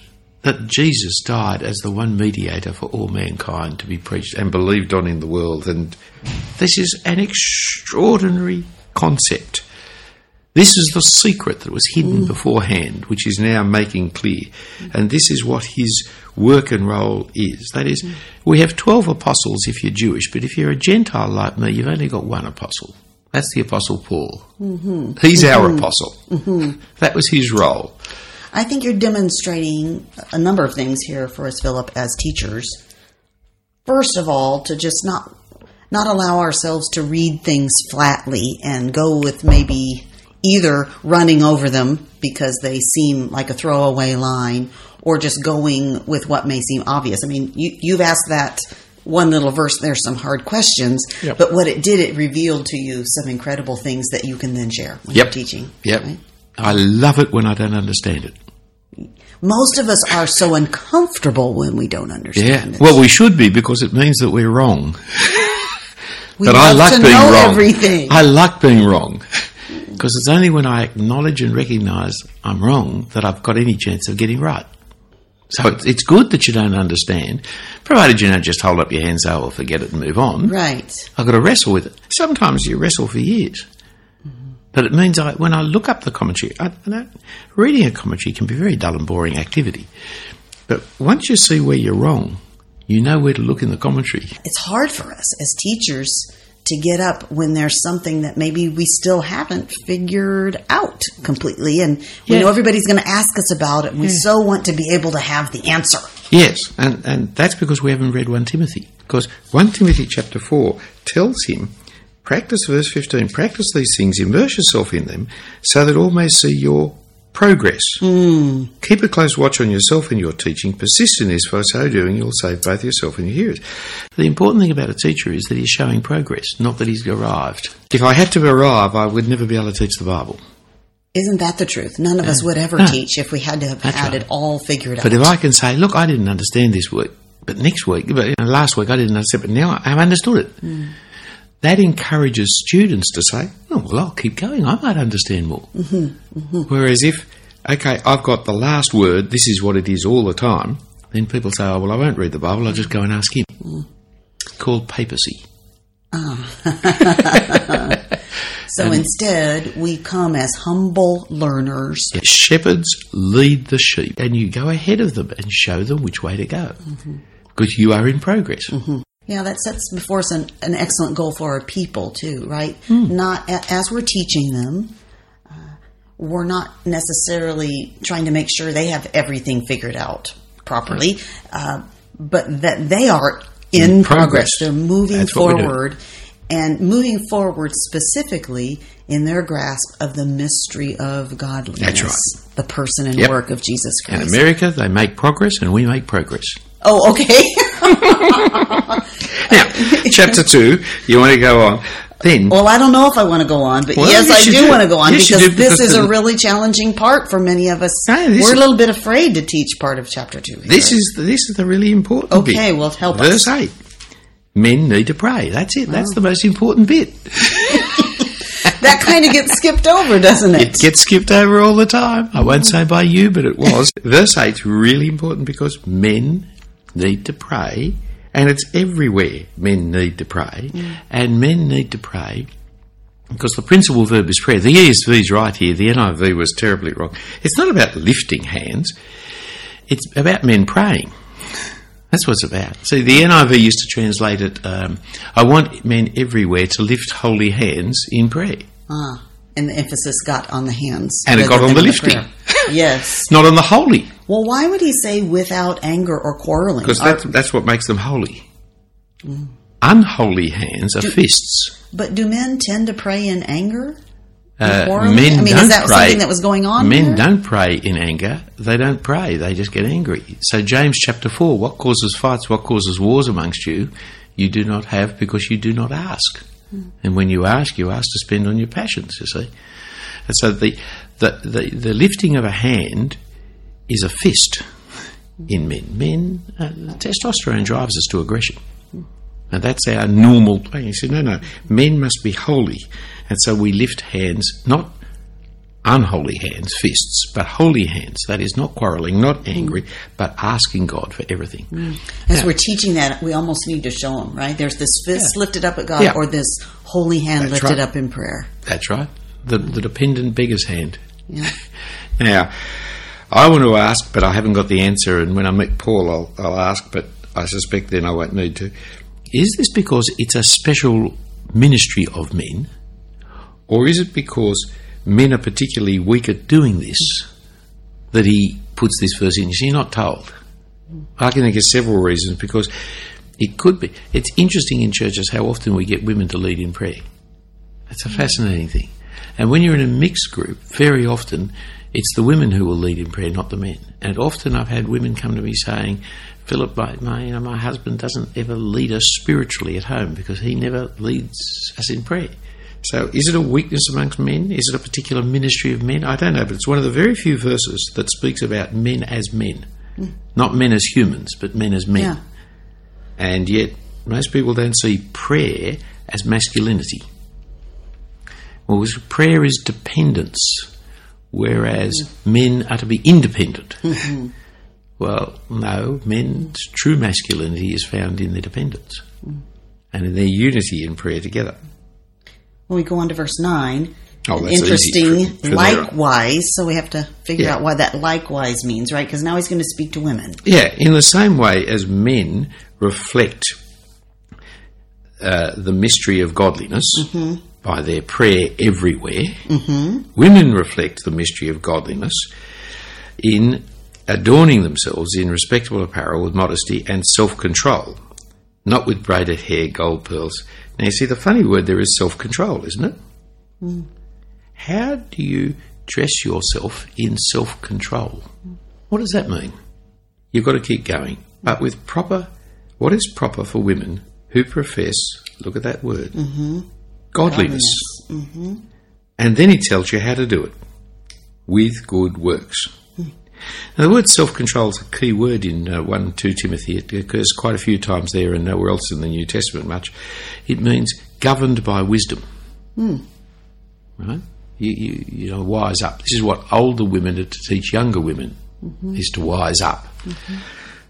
that Jesus died as the one mediator for all mankind to be preached and believed on in the world. And this is an extraordinary concept. This is the secret that was hidden mm. beforehand, which is now making clear. And this is what his work and role is. That is, mm. we have 12 apostles if you're Jewish, but if you're a Gentile like me, you've only got one apostle. That's the Apostle Paul. Mm-hmm. He's our mm-hmm. apostle. Mm-hmm. That was his role. I think you're demonstrating a number of things here for us, Philip, as teachers. First of all, to just not not allow ourselves to read things flatly and go with maybe either running over them because they seem like a throwaway line or just going with what may seem obvious. I mean, you, you've asked that one little verse, there's some hard questions, Yep. but what it did, it revealed to you some incredible things that you can then share when Yep. you're teaching. Yep. right? I love it when I don't understand it. Most of us are so uncomfortable when we don't Yeah. understand it. Well, we should be because it means that we're wrong. we but I like to being know wrong. everything. I like being wrong. Because it's only when I acknowledge and recognise I'm wrong that I've got any chance of getting right. So it's, it's good that you don't understand, provided you don't just hold up your hands, oh, well, forget it and move on. right. I've got to wrestle with it. Sometimes you wrestle for years. But it means I, when I look up the commentary, I, I know, reading a commentary can be a very dull and boring activity. But once you see where you're wrong, You know where to look in the commentary. It's hard for us as teachers to get up when there's something that maybe we still haven't figured out completely. And we Yeah. know everybody's going to ask us about it. And we so want to be able to have the answer. Yes, and, and that's because we haven't read 1 Timothy. Because 1 Timothy chapter 4 tells him, practice, verse 15, practice these things, immerse yourself in them, so that all may see your progress. Hmm. Keep a close watch on yourself and your teaching. Persist in this, for so doing you'll save both yourself and your hearers. The important thing about a teacher is that he's showing progress, not that he's arrived. If I had to arrive, I would never be able to teach the Bible. Isn't that the truth? None of us would ever No. teach if we had to have That's had right. it all figured out. But if I can say, look, I didn't understand this week, but next week, but you know, last week I didn't understand, but now I've understood it. Hmm. That encourages students to say, oh, well, I'll keep going. I might understand more. Mm-hmm, mm-hmm. Whereas if, okay, I've got the last word, this is what it is all the time, Then people say, oh, well, I won't read the Bible. I'll just go and ask him. Mm. Called papacy. Ah. so instead, we come as humble learners. Shepherds lead the sheep, and you go ahead of them and show them which way to go. Mm-hmm. Because you are in progress. Yeah, that sets before us an, an excellent goal for our people too, right? Hmm. Not a, as we're teaching them, uh, we're not necessarily trying to make sure they have everything figured out properly, uh, but that they are in, In progress. progress. They're moving That's what we're doing. forward, and moving forward specifically in their grasp of the mystery of godliness. That's right. The person and Yep. work of Jesus Christ. In America, they make progress, and we make progress. oh, okay. Now, chapter 2, you want to go on. Then, Well, I don't know if I want to go on, but Well, yes, I do, do. want to go on you because this is a really challenging part for many of us. Ah, this We're a little bit afraid to teach part of chapter two. Here. this is this is the really important part. Okay, bit. well, help us. Verse 8. Men need to pray. That's it. That's the most important bit. that kind of gets skipped over, doesn't it? It gets skipped over all the time. I won't say by you, but it was. Verse 8 is really important because men need to pray, and it's everywhere men need to pray, and men need to pray because the principal verb is prayer. The ESV is right here, the NIV was terribly wrong. It's not about lifting hands, it's about men praying. That's what it's about. See, the NIV used to translate it, um, I want men everywhere to lift holy hands in prayer. Ah, and the emphasis got on the hands. And it got on the lifting. prayer. yes. Not on the holy. Well, why would he say without anger or quarreling? Because that's, that's what makes them holy. Unholy hands are fists. but do men tend to pray in anger? Uh, men I mean, don't is that pray. something that was going on? Men here? don't pray in anger. They don't pray. They just get angry. So James chapter four: What causes fights? What causes wars amongst you? You do not have because you do not ask. And when you ask, you ask to spend on your passions. You see. And so the the the, the lifting of a hand is a fist in men. Men, uh, testosterone drives us to aggression. And that's our normal thing. He said, no, no, men must be holy. And so we lift hands, not unholy hands, fists, but holy hands. That is not quarrelling, not angry, but asking God for everything. As we're teaching that, we almost need to show them, right? There's this fist Yeah. lifted up at God Yeah. or this holy hand That's lifted right. up in prayer. That's right. The, the dependent beggar's hand. Yeah. Now, I want to ask, but I haven't got the answer, and when I meet Paul, I'll, I'll ask, but I suspect then I won't need to. Is this because it's a special ministry of men, or is it because men are particularly weak at doing this that he puts this verse in? You're not told. I can think of several reasons because it could be. It's interesting in churches how often we get women to lead in prayer. That's a fascinating thing. And when you're in a mixed group, very often it's the women who will lead in prayer, not the men. And often I've had women come to me saying, Philip, my, my, you know, my husband doesn't ever lead us spiritually at home because he never leads us in prayer. So is it a weakness amongst men? Is it a particular ministry of men? I don't know, but it's one of the very few verses that speaks about men as men. Hmm. Not men as humans, but men as men. Yeah. And yet, most people don't see prayer as masculinity. Well, prayer is dependence, whereas men are to be independent. Mm-hmm. Well, no, men's true masculinity is found in their dependence mm. and in their unity in prayer together. When we go on to verse 9, Oh, interesting for- for likewise. So we have to figure Yeah. out what that likewise means, right? Because now he's going to speak to women. Yeah, in the same way as men reflect uh, the mystery of godliness mm-hmm. By their prayer everywhere, mm-hmm. women reflect the mystery of godliness in adorning themselves in respectable apparel with modesty and self control, not with braided hair, gold pearls. Now, you see, the funny word there is self control, isn't it? Mm. How do you dress yourself in self control? What does that mean? You've got to keep going, but with proper, what is proper for women who profess, look at that word, mm-hmm. Godliness. Mm-hmm. And then he tells you how to do it with good works. Now, the word self control is a key word in uh, 1 2 Timothy. It occurs quite a few times there and nowhere else in the New Testament much. It means governed by wisdom. Hmm. Right? You, you, you know, wise up. This is what older women are to teach younger women, mm-hmm. is to wise up. Mm-hmm.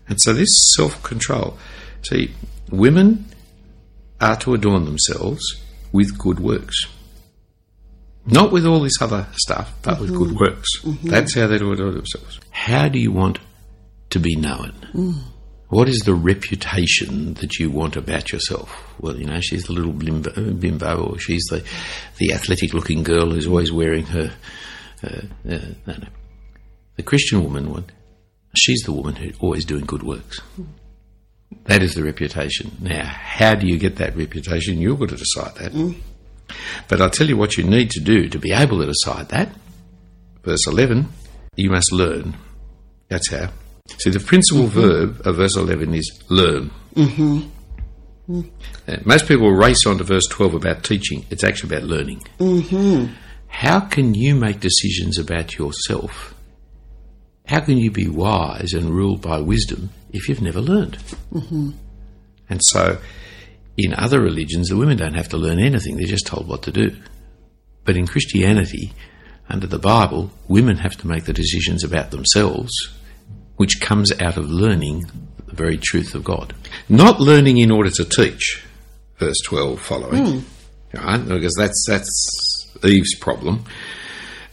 And so this self control. See, women are to adorn themselves with good works. Not with all this other stuff, but with good works. That's how they do adorn themselves. How do you want to be known? What is the reputation that you want about yourself? Well, you know, she's the little bimbo, bimbo or she's the, the athletic looking girl who's always wearing her. Uh, uh, no, no. The Christian woman, one, she's the woman who's always doing good works. That is the reputation. Now, how do you get that reputation? You've got to decide that. But I'll tell you what you need to do to be able to decide that. Verse 11, you must learn. That's how. See, the principal verb of verse 11 is learn. Mm-hmm. most people race on to verse 12 about teaching. It's actually about learning. Mm-hmm. How can you make decisions about yourself? How can you be wise and ruled by wisdom if you've never learned? And so, in other religions, the women don't have to learn anything, they're just told what to do. But in Christianity, under the Bible, women have to make the decisions about themselves, which comes out of learning the very truth of God. Not learning in order to teach, verse 12 following, right? Because that's, that's Eve's problem.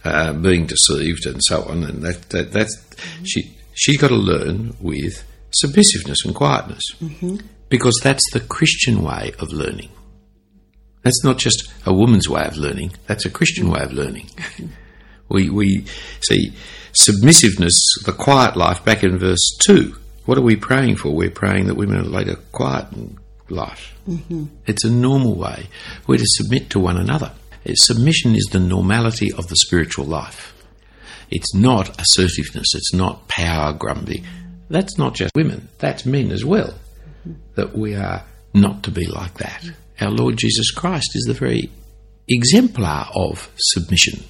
Uh, being deceived and so on, and that, that that's she she's got to learn with submissiveness and quietness mm-hmm. because that's the Christian way of learning. That's not just a woman's way of learning; that's a Christian way of learning. we we see submissiveness, the quiet life. Back in verse two, what are we praying for? We're praying that women led a quiet life. Mm-hmm. It's a normal way. We're to submit to one another. Submission is the normality of the spiritual life. It's not assertiveness, it's not power grumbling. That's not just women, that's men as well. That we are not to be like that. Our Lord Jesus Christ is the very exemplar of submission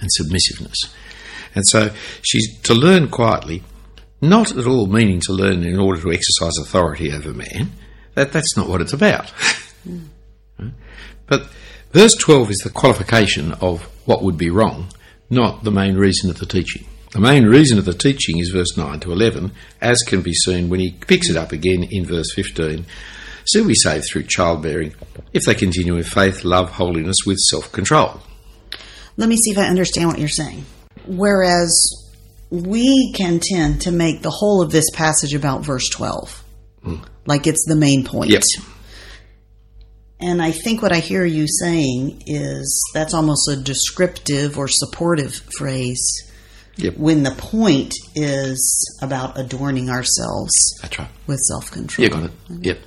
and submissiveness. And so she's to learn quietly, not at all meaning to learn in order to exercise authority over man. That, that's not what it's about. But verse 12 is the qualification of what would be wrong, not the main reason of the teaching. The main reason of the teaching is verse 9 to 11, as can be seen when he picks it up again in verse 15. So we save through childbearing if they continue in faith, love, holiness with self control. Let me see if I understand what you're saying. Whereas we can tend to make the whole of this passage about verse 12, hmm. like it's the main point. Yep. And I think what I hear you saying is that's almost a descriptive or supportive phrase Yep. when the point is about adorning ourselves That's right. with self control. You got it. Yep.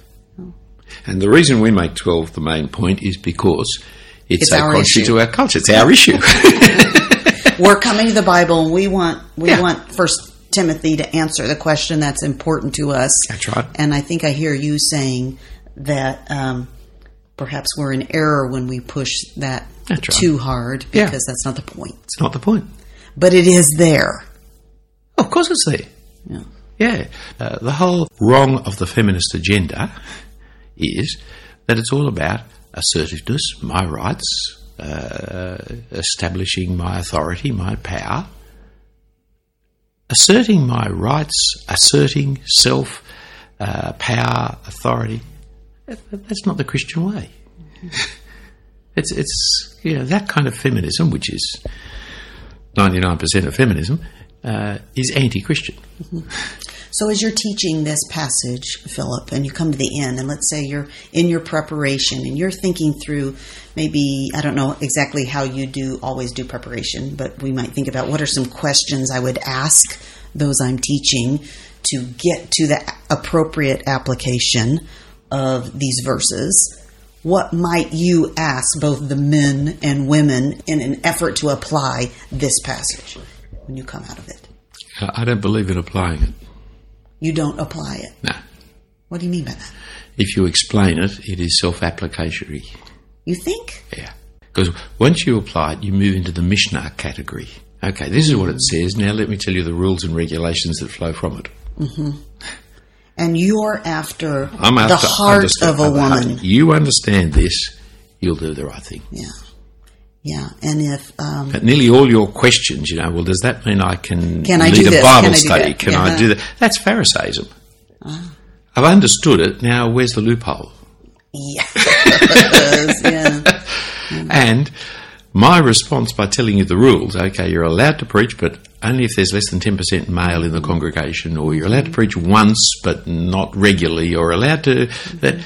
And the reason we make 12 the main point is because it's, It's so our contrary issue. to our culture. It's our issue. We're coming to the Bible and we want we Yeah. want First Timothy to answer the question that's important to us. That's right. And I think I hear you saying that um, perhaps we're in error when we push that right. too hard Yeah. because that's not the point. it's not the point. But it is there. Of course it's there. Yeah. Yeah. Uh, the whole wrong of the feminist agenda is that it's all about assertiveness, my rights, uh, establishing my authority, my power. Asserting my rights, asserting self, uh, power, authority, that's not the Christian way. It's it's you know that kind of feminism, which is ninety nine percent of feminism, uh, is anti-Christian. So, as you're teaching this passage, Philip, and you come to the end, and let's say you're in your preparation and you're thinking through maybe, I don't know exactly how you do always do preparation, but we might think about what are some questions I would ask those I'm teaching to get to the appropriate application of these verses. What might you ask both the men and women in an effort to apply this passage when you come out of it? I don't believe in applying it. You don't apply it. No. What do you mean by that? If you explain it, it is self-applicatory. You think? Yeah. Because once you apply it, you move into the Mishnah category. Okay, this is what it says. Now let me tell you the rules and regulations that flow from it. Mm-hmm. And you're after, I'm the heart of a the heart. woman. You understand this, you'll do the right thing. Yeah. Yeah. And if, um, But nearly all your questions, you know, well, does that mean I can, Can I lead do a? Bible Can I do study? that? Can Yeah. I do that? That's Pharisaism. I've understood it. Now, where's the loophole? yes, yeah. And my response by telling you the rules, okay, you're allowed to preach, but only if there's less than 10% male in the congregation, or you're allowed to preach once, but not regularly, or allowed to. That,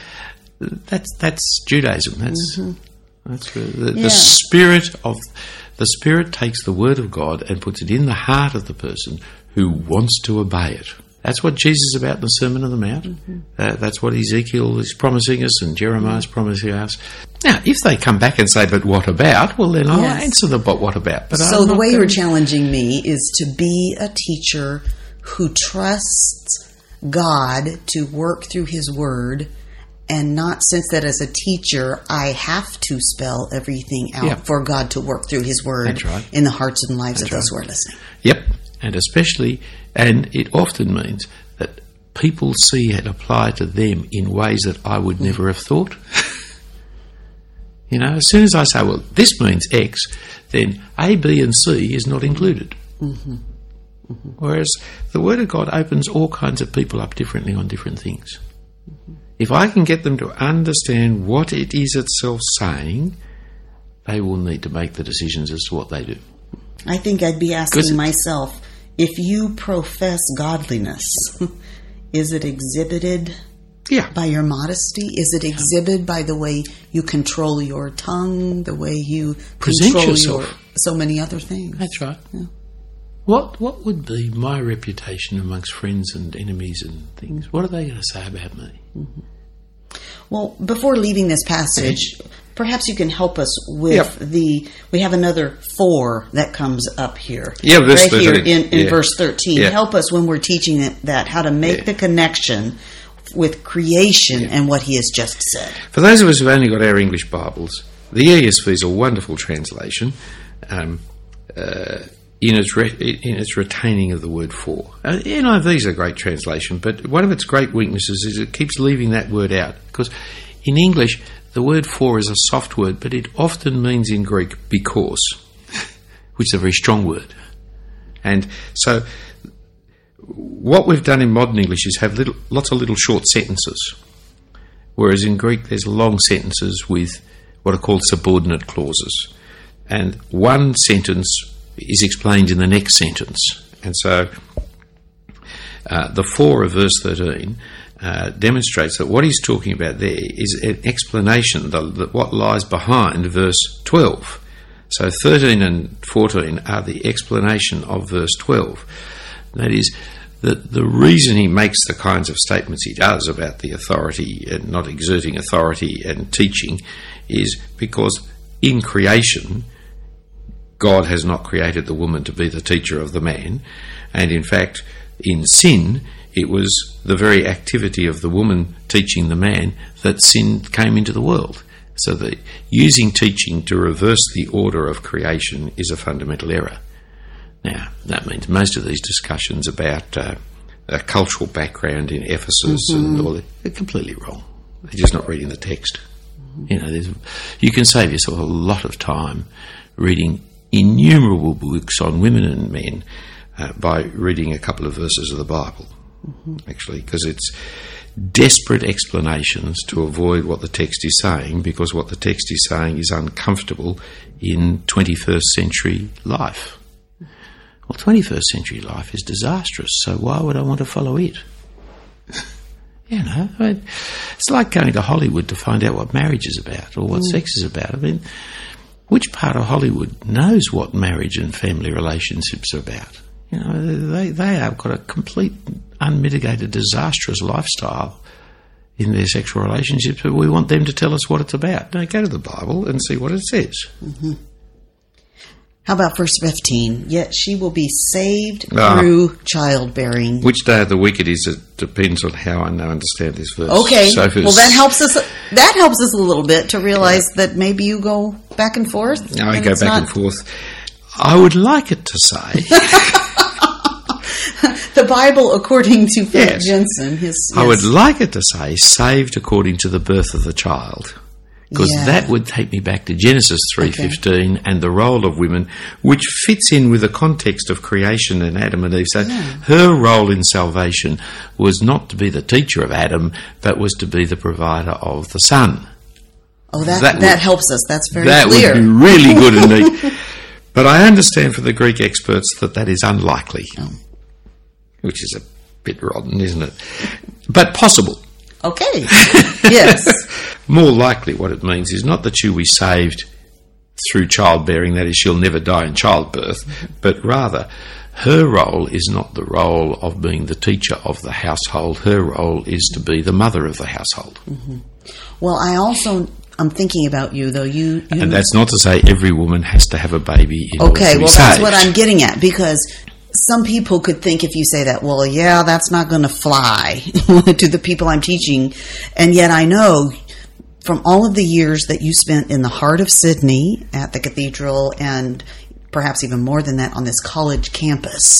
that's, that's Judaism. That's, mm-hmm. that's the, the, Yeah. the spirit of. The Spirit takes the Word of God and puts it in the heart of the person who wants to obey it. That's what Jesus is about in the Sermon on the Mount. Uh, that's what Ezekiel is promising us and Jeremiah is promising us. Now, if they come back and say, but what about? Well, then I'll Yes. answer the but what about. But So the way you're challenging me is to be a teacher who trusts God to work through His Word, and not sense that as a teacher I have to spell everything out Yeah. for God to work through His Word right. in the hearts and lives of those who are listening. Yep, and especially, and it often means that people see it apply to them in ways that I would never have thought. you know, as soon as I say, well, this means X, then A, B, and C is not included. Mm-hmm. Mm-hmm. Whereas the Word of God opens all kinds of people up differently on different things. Mm-hmm. If I can get them to understand what it is itself saying, they will need to make the decisions as to what they do. I think I'd be asking myself if you profess godliness, is it exhibited Yeah. by your modesty? Is it exhibited by the way you control your tongue, the way you Present control yourself. your so many other things? That's right. What what would be my reputation amongst friends and enemies and things? What are they going to say about me? Mm-hmm. Well, before leaving this passage, perhaps you can help us with Yep. the. We have another four that comes up here. Yeah, right here in, in Yeah. verse thirteen. Yeah. Help us when we're teaching it, that how to make Yeah. the connection with creation and what he has just said. For those of us who've only got our English Bibles, the ESV is a wonderful translation um, uh, in, its re- in its retaining of the word for. Uh, NIV is a great translation, but one of its great weaknesses is it keeps leaving that word out. Because in English, the word for is a soft word, but it often means in Greek because, which is a very strong word. And so what we've done in modern English is have little, lots of little short sentences. Whereas in Greek, there's long sentences with what are called subordinate clauses. And one sentence is explained in the next sentence. And so uh, the 4 of verse 13 uh, demonstrates that what he's talking about there is an explanation, the, what lies behind verse 12. So 13 and 14 are the explanation of verse 12. That is, that the reason he makes the kinds of statements he does about the authority and not exerting authority and teaching is because in creation, God has not created the woman to be the teacher of the man, and in fact, in sin, it was the very activity of the woman teaching the man that sin came into the world. So that using teaching to reverse the order of creation is a fundamental error. Now, that means most of these discussions about uh, a cultural background in Ephesus and all that, they're completely wrong. They're just not reading the text. You know, there's, you can save yourself a lot of time reading innumerable books on women and men uh, by reading a couple of verses of the Bible, actually, because it's desperate explanations to avoid what the text is saying because what the text is saying is uncomfortable in 21st century life. Well, 21st century life is disastrous, so why would I want to follow it? you know, I mean, it's like going to Hollywood to find out what marriage is about or what mm. sex is about. I mean, which part of Hollywood knows what marriage and family relationships are about? You know, they, they have got a complete, unmitigated, disastrous lifestyle in their sexual relationships, but we want them to tell us what it's about. Now, go to the Bible and see what it says. Mm-hmm. How about verse 15? Yet she will be saved uh, through childbearing. Which day of the week it is, it depends on how I now understand this verse. Okay. So well, that helps us. That helps us a little bit to realize yeah. that maybe you go back and forth. No, I go back not... and forth. I would like it to say. the Bible, according to Philip yes. Jensen, his, I would like it to say saved according to the birth of the child because yeah. that would take me back to Genesis 3:15 okay. and the role of women which fits in with the context of creation and Adam and Eve so yeah. her role in salvation was not to be the teacher of Adam but was to be the provider of the son oh that that, that would, helps us that's very that clear would be really good indeed but I understand from the Greek experts that that is unlikely oh. which is a bit rotten isn't it but possible Okay. yes. More likely, what it means is not that she'll be saved through childbearing, that is, she'll never die in childbirth, but rather her role is not the role of being the teacher of the household. Her role is to be the mother of the household. Mm-hmm. Well, I also I'm thinking about you though. You, you and that's not to say every woman has to have a baby. okay, well, that's what I'm getting at because some people could think if you say that, well, yeah, that's not going to fly to the people I'm teaching. And yet I know from all of the years that you spent in the heart of Sydney at the cathedral and perhaps even more than that on this college campus,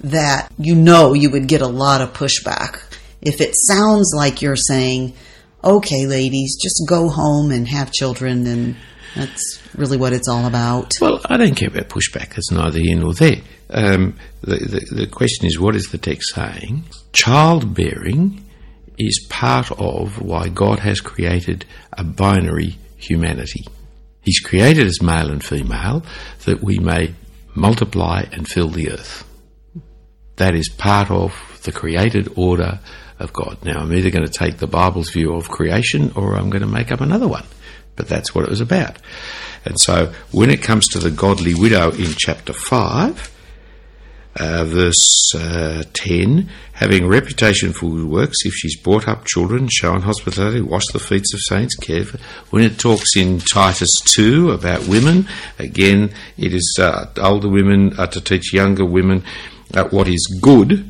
that you know you would get a lot of pushback. If it sounds like you're saying, okay, ladies, just go home and have children and that's really what it's all about. Well, I don't care about pushback. It's neither here nor there. Um, the, the, the question is, what is the text saying? Childbearing is part of why God has created a binary humanity. He's created us male and female that we may multiply and fill the earth. That is part of the created order of God. Now, I'm either going to take the Bible's view of creation or I'm going to make up another one. But that's what it was about. And so, when it comes to the godly widow in chapter 5, uh, verse uh, 10 having reputation for good works if she's brought up children shown hospitality washed the feet of saints cared for when it talks in titus 2 about women again it is uh, older women are to teach younger women what is good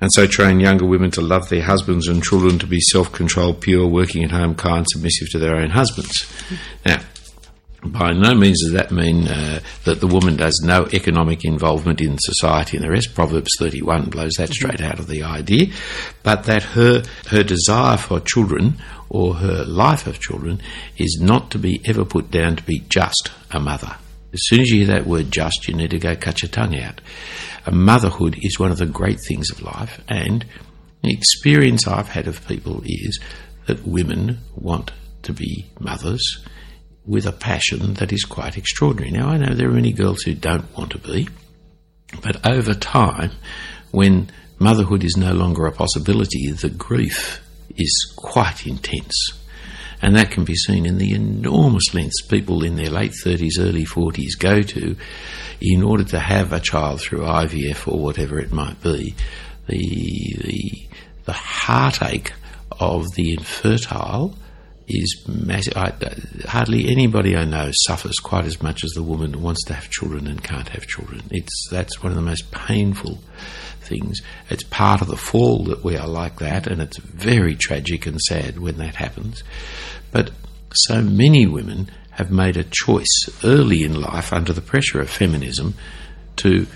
and so train younger women to love their husbands and children to be self-controlled pure working at home kind submissive to their own husbands now by no means does that mean uh, that the woman does no economic involvement in society and the rest. Proverbs 31 blows that straight out of the idea. But that her, her desire for children or her life of children is not to be ever put down to be just a mother. As soon as you hear that word just, you need to go cut your tongue out. Motherhood is one of the great things of life, and the experience I've had of people is that women want to be mothers with a passion that is quite extraordinary. Now, I know there are many girls who don't want to be, but over time, when motherhood is no longer a possibility, the grief is quite intense. And that can be seen in the enormous lengths people in their late 30s, early 40s go to in order to have a child through IVF or whatever it might be. The, the, the heartache of the infertile is massive. I, hardly anybody I know suffers quite as much as the woman who wants to have children and can't have children. It's that's one of the most painful things. It's part of the fall that we are like that, and it's very tragic and sad when that happens. But so many women have made a choice early in life under the pressure of feminism to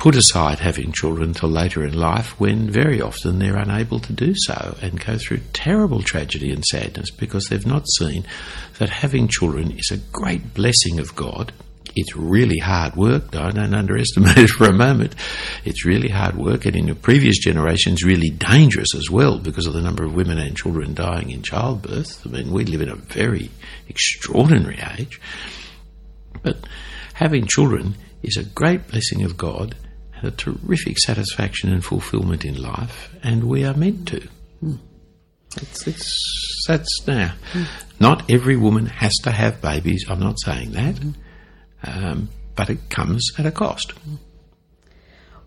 put aside having children till later in life when very often they're unable to do so and go through terrible tragedy and sadness because they've not seen that having children is a great blessing of God. It's really hard work. I don't underestimate it for a moment. It's really hard work, and in the previous generations, really dangerous as well because of the number of women and children dying in childbirth. I mean, we live in a very extraordinary age. But having children is a great blessing of God and a terrific satisfaction and fulfillment in life, and we are meant to. Hmm. It's, it's, that's now. Hmm. Not every woman has to have babies. I'm not saying that hmm. Um, but it comes at a cost.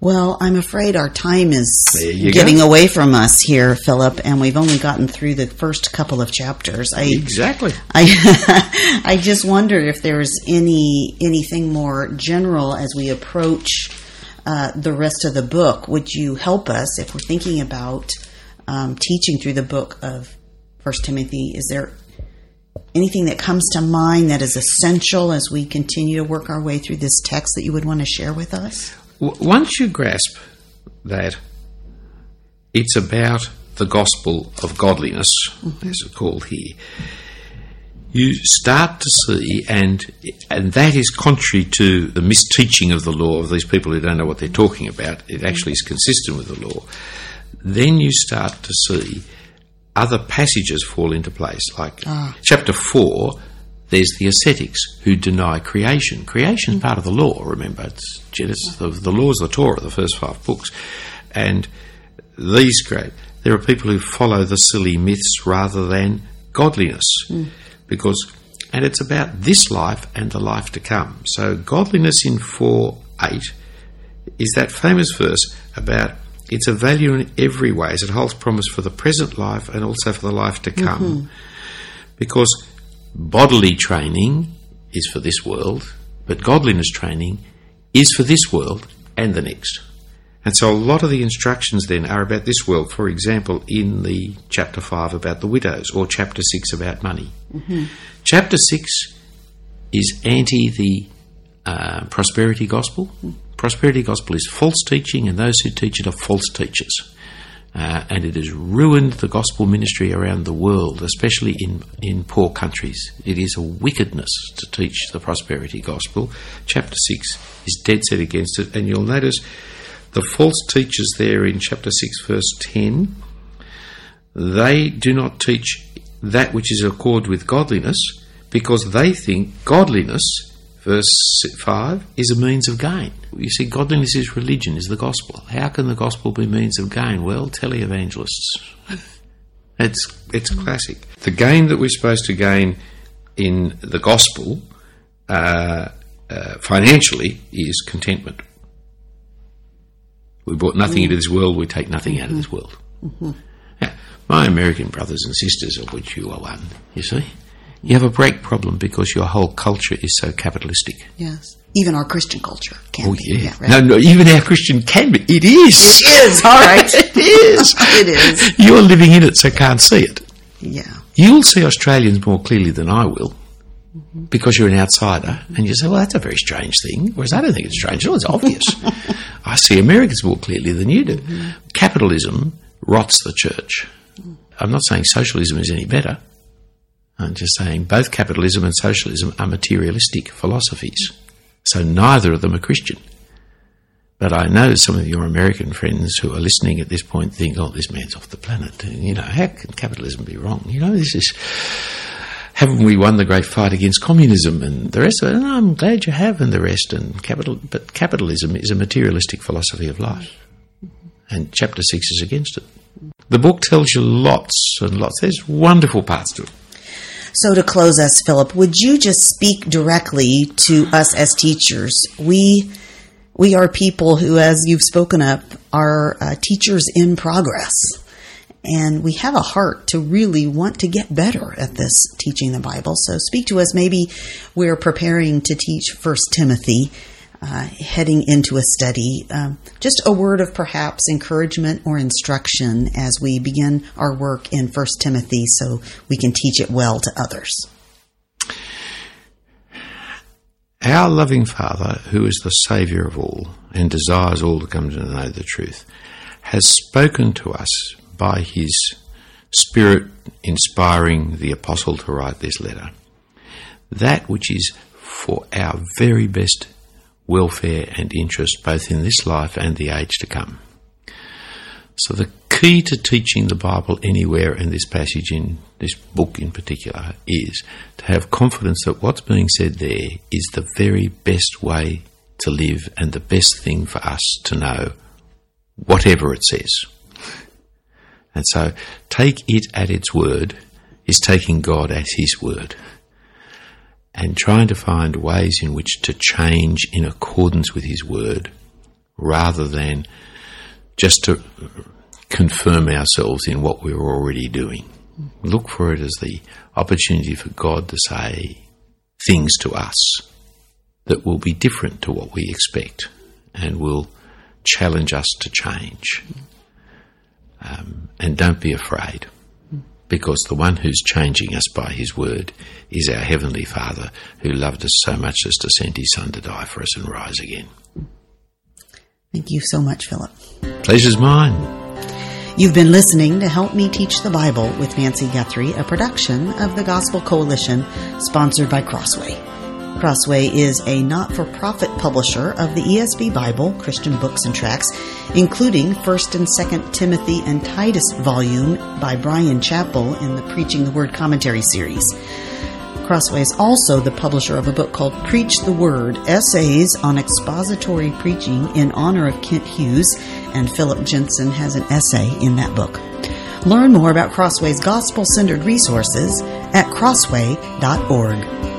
Well, I'm afraid our time is getting go. away from us here, Philip, and we've only gotten through the first couple of chapters. I Exactly. I I just wonder if there's any anything more general as we approach uh, the rest of the book. Would you help us if we're thinking about um, teaching through the book of First Timothy? Is there anything that comes to mind that is essential as we continue to work our way through this text that you would want to share with us? Once you grasp that it's about the gospel of godliness, mm-hmm. as it's called here, you start to see, and and that is contrary to the misteaching of the law of these people who don't know what they're talking about. It actually is consistent with the law. Then you start to see other passages fall into place. Like ah. chapter four, there's the ascetics who deny creation. Creation is part of the law. Remember, it's Genesis. The, the laws of the Torah, the first five books, and these great. There are people who follow the silly myths rather than godliness, hmm. because and it's about this life and the life to come. So godliness in four eight is that famous verse about it's a value in every way as it holds promise for the present life and also for the life to come. Mm-hmm. Because bodily training is for this world, but godliness training is for this world and the next. And so a lot of the instructions then are about this world. For example, in the chapter 5 about the widows or chapter 6 about money. Mm-hmm. Chapter 6 is anti the uh, prosperity gospel. Mm. Prosperity gospel is false teaching, and those who teach it are false teachers. Uh, and it has ruined the gospel ministry around the world, especially in, in poor countries. It is a wickedness to teach the prosperity gospel. Chapter 6 is dead set against it, and you'll notice the false teachers there in chapter 6, verse 10 they do not teach that which is accord with godliness because they think godliness, verse 5, is a means of gain. You see, godliness is religion, is the gospel. How can the gospel be means of gain? Well, televangelists. It's, it's classic. The gain that we're supposed to gain in the gospel uh, uh, financially is contentment. We brought nothing into this world, we take nothing out of this world. Now, my American brothers and sisters, of which you are one, you see, you have a break problem because your whole culture is so capitalistic. Yes. Even our Christian culture can Oh, be. yeah. right. No, no, even our Christian can be. It is. It is, all right. it is. It is. You're living in it, so can't see it. Yeah. You'll see Australians more clearly than I will because you're an outsider and you say, well, that's a very strange thing. Whereas I don't think it's strange at all, it's obvious. I see Americans more clearly than you do. Mm-hmm. Capitalism rots the church. I'm not saying socialism is any better. I'm just saying both capitalism and socialism are materialistic philosophies. So neither of them are Christian. But I know some of your American friends who are listening at this point think, oh, this man's off the planet. You know, how can capitalism be wrong? You know, this is. Haven't we won the great fight against communism and the rest of it? And I'm glad you have, and the rest. And capital, but capitalism is a materialistic philosophy of life, and chapter six is against it. The book tells you lots and lots. There's wonderful parts to it. So, to close us, Philip, would you just speak directly to us as teachers? We we are people who, as you've spoken up, are uh, teachers in progress, and we have a heart to really want to get better at this teaching the Bible. So, speak to us. Maybe we're preparing to teach First Timothy. Uh, heading into a study, um, just a word of perhaps encouragement or instruction as we begin our work in First Timothy, so we can teach it well to others. Our loving Father, who is the Saviour of all and desires all to come to know the truth, has spoken to us by His Spirit inspiring the Apostle to write this letter. That which is for our very best welfare and interest, both in this life and the age to come. So, the key to teaching the Bible anywhere in this passage, in this book in particular, is to have confidence that what's being said there is the very best way to live and the best thing for us to know, whatever it says. And so, take it at its word is taking God at His word and trying to find ways in which to change in accordance with His word rather than just to confirm ourselves in what we're already doing. Look for it as the opportunity for God to say things to us that will be different to what we expect and will challenge us to change. Um, and don't be afraid because the one who's changing us by his word is our Heavenly Father who loved us so much as to send his Son to die for us and rise again. Thank you so much, Philip. Pleasure's mine. You've been listening to Help Me Teach the Bible with Nancy Guthrie, a production of the Gospel Coalition, sponsored by Crossway. Crossway is a not for profit publisher of the ESV Bible, Christian books and tracts, including 1st and 2nd Timothy and Titus volume by Bryan Chapell in the Preaching the Word commentary series. Crossway is also the publisher of a book called Preach the Word Essays on Expository Preaching in honor of Kent Hughes, and Philip Jensen has an essay in that book. Learn more about Crossway's gospel centered resources at crossway.org.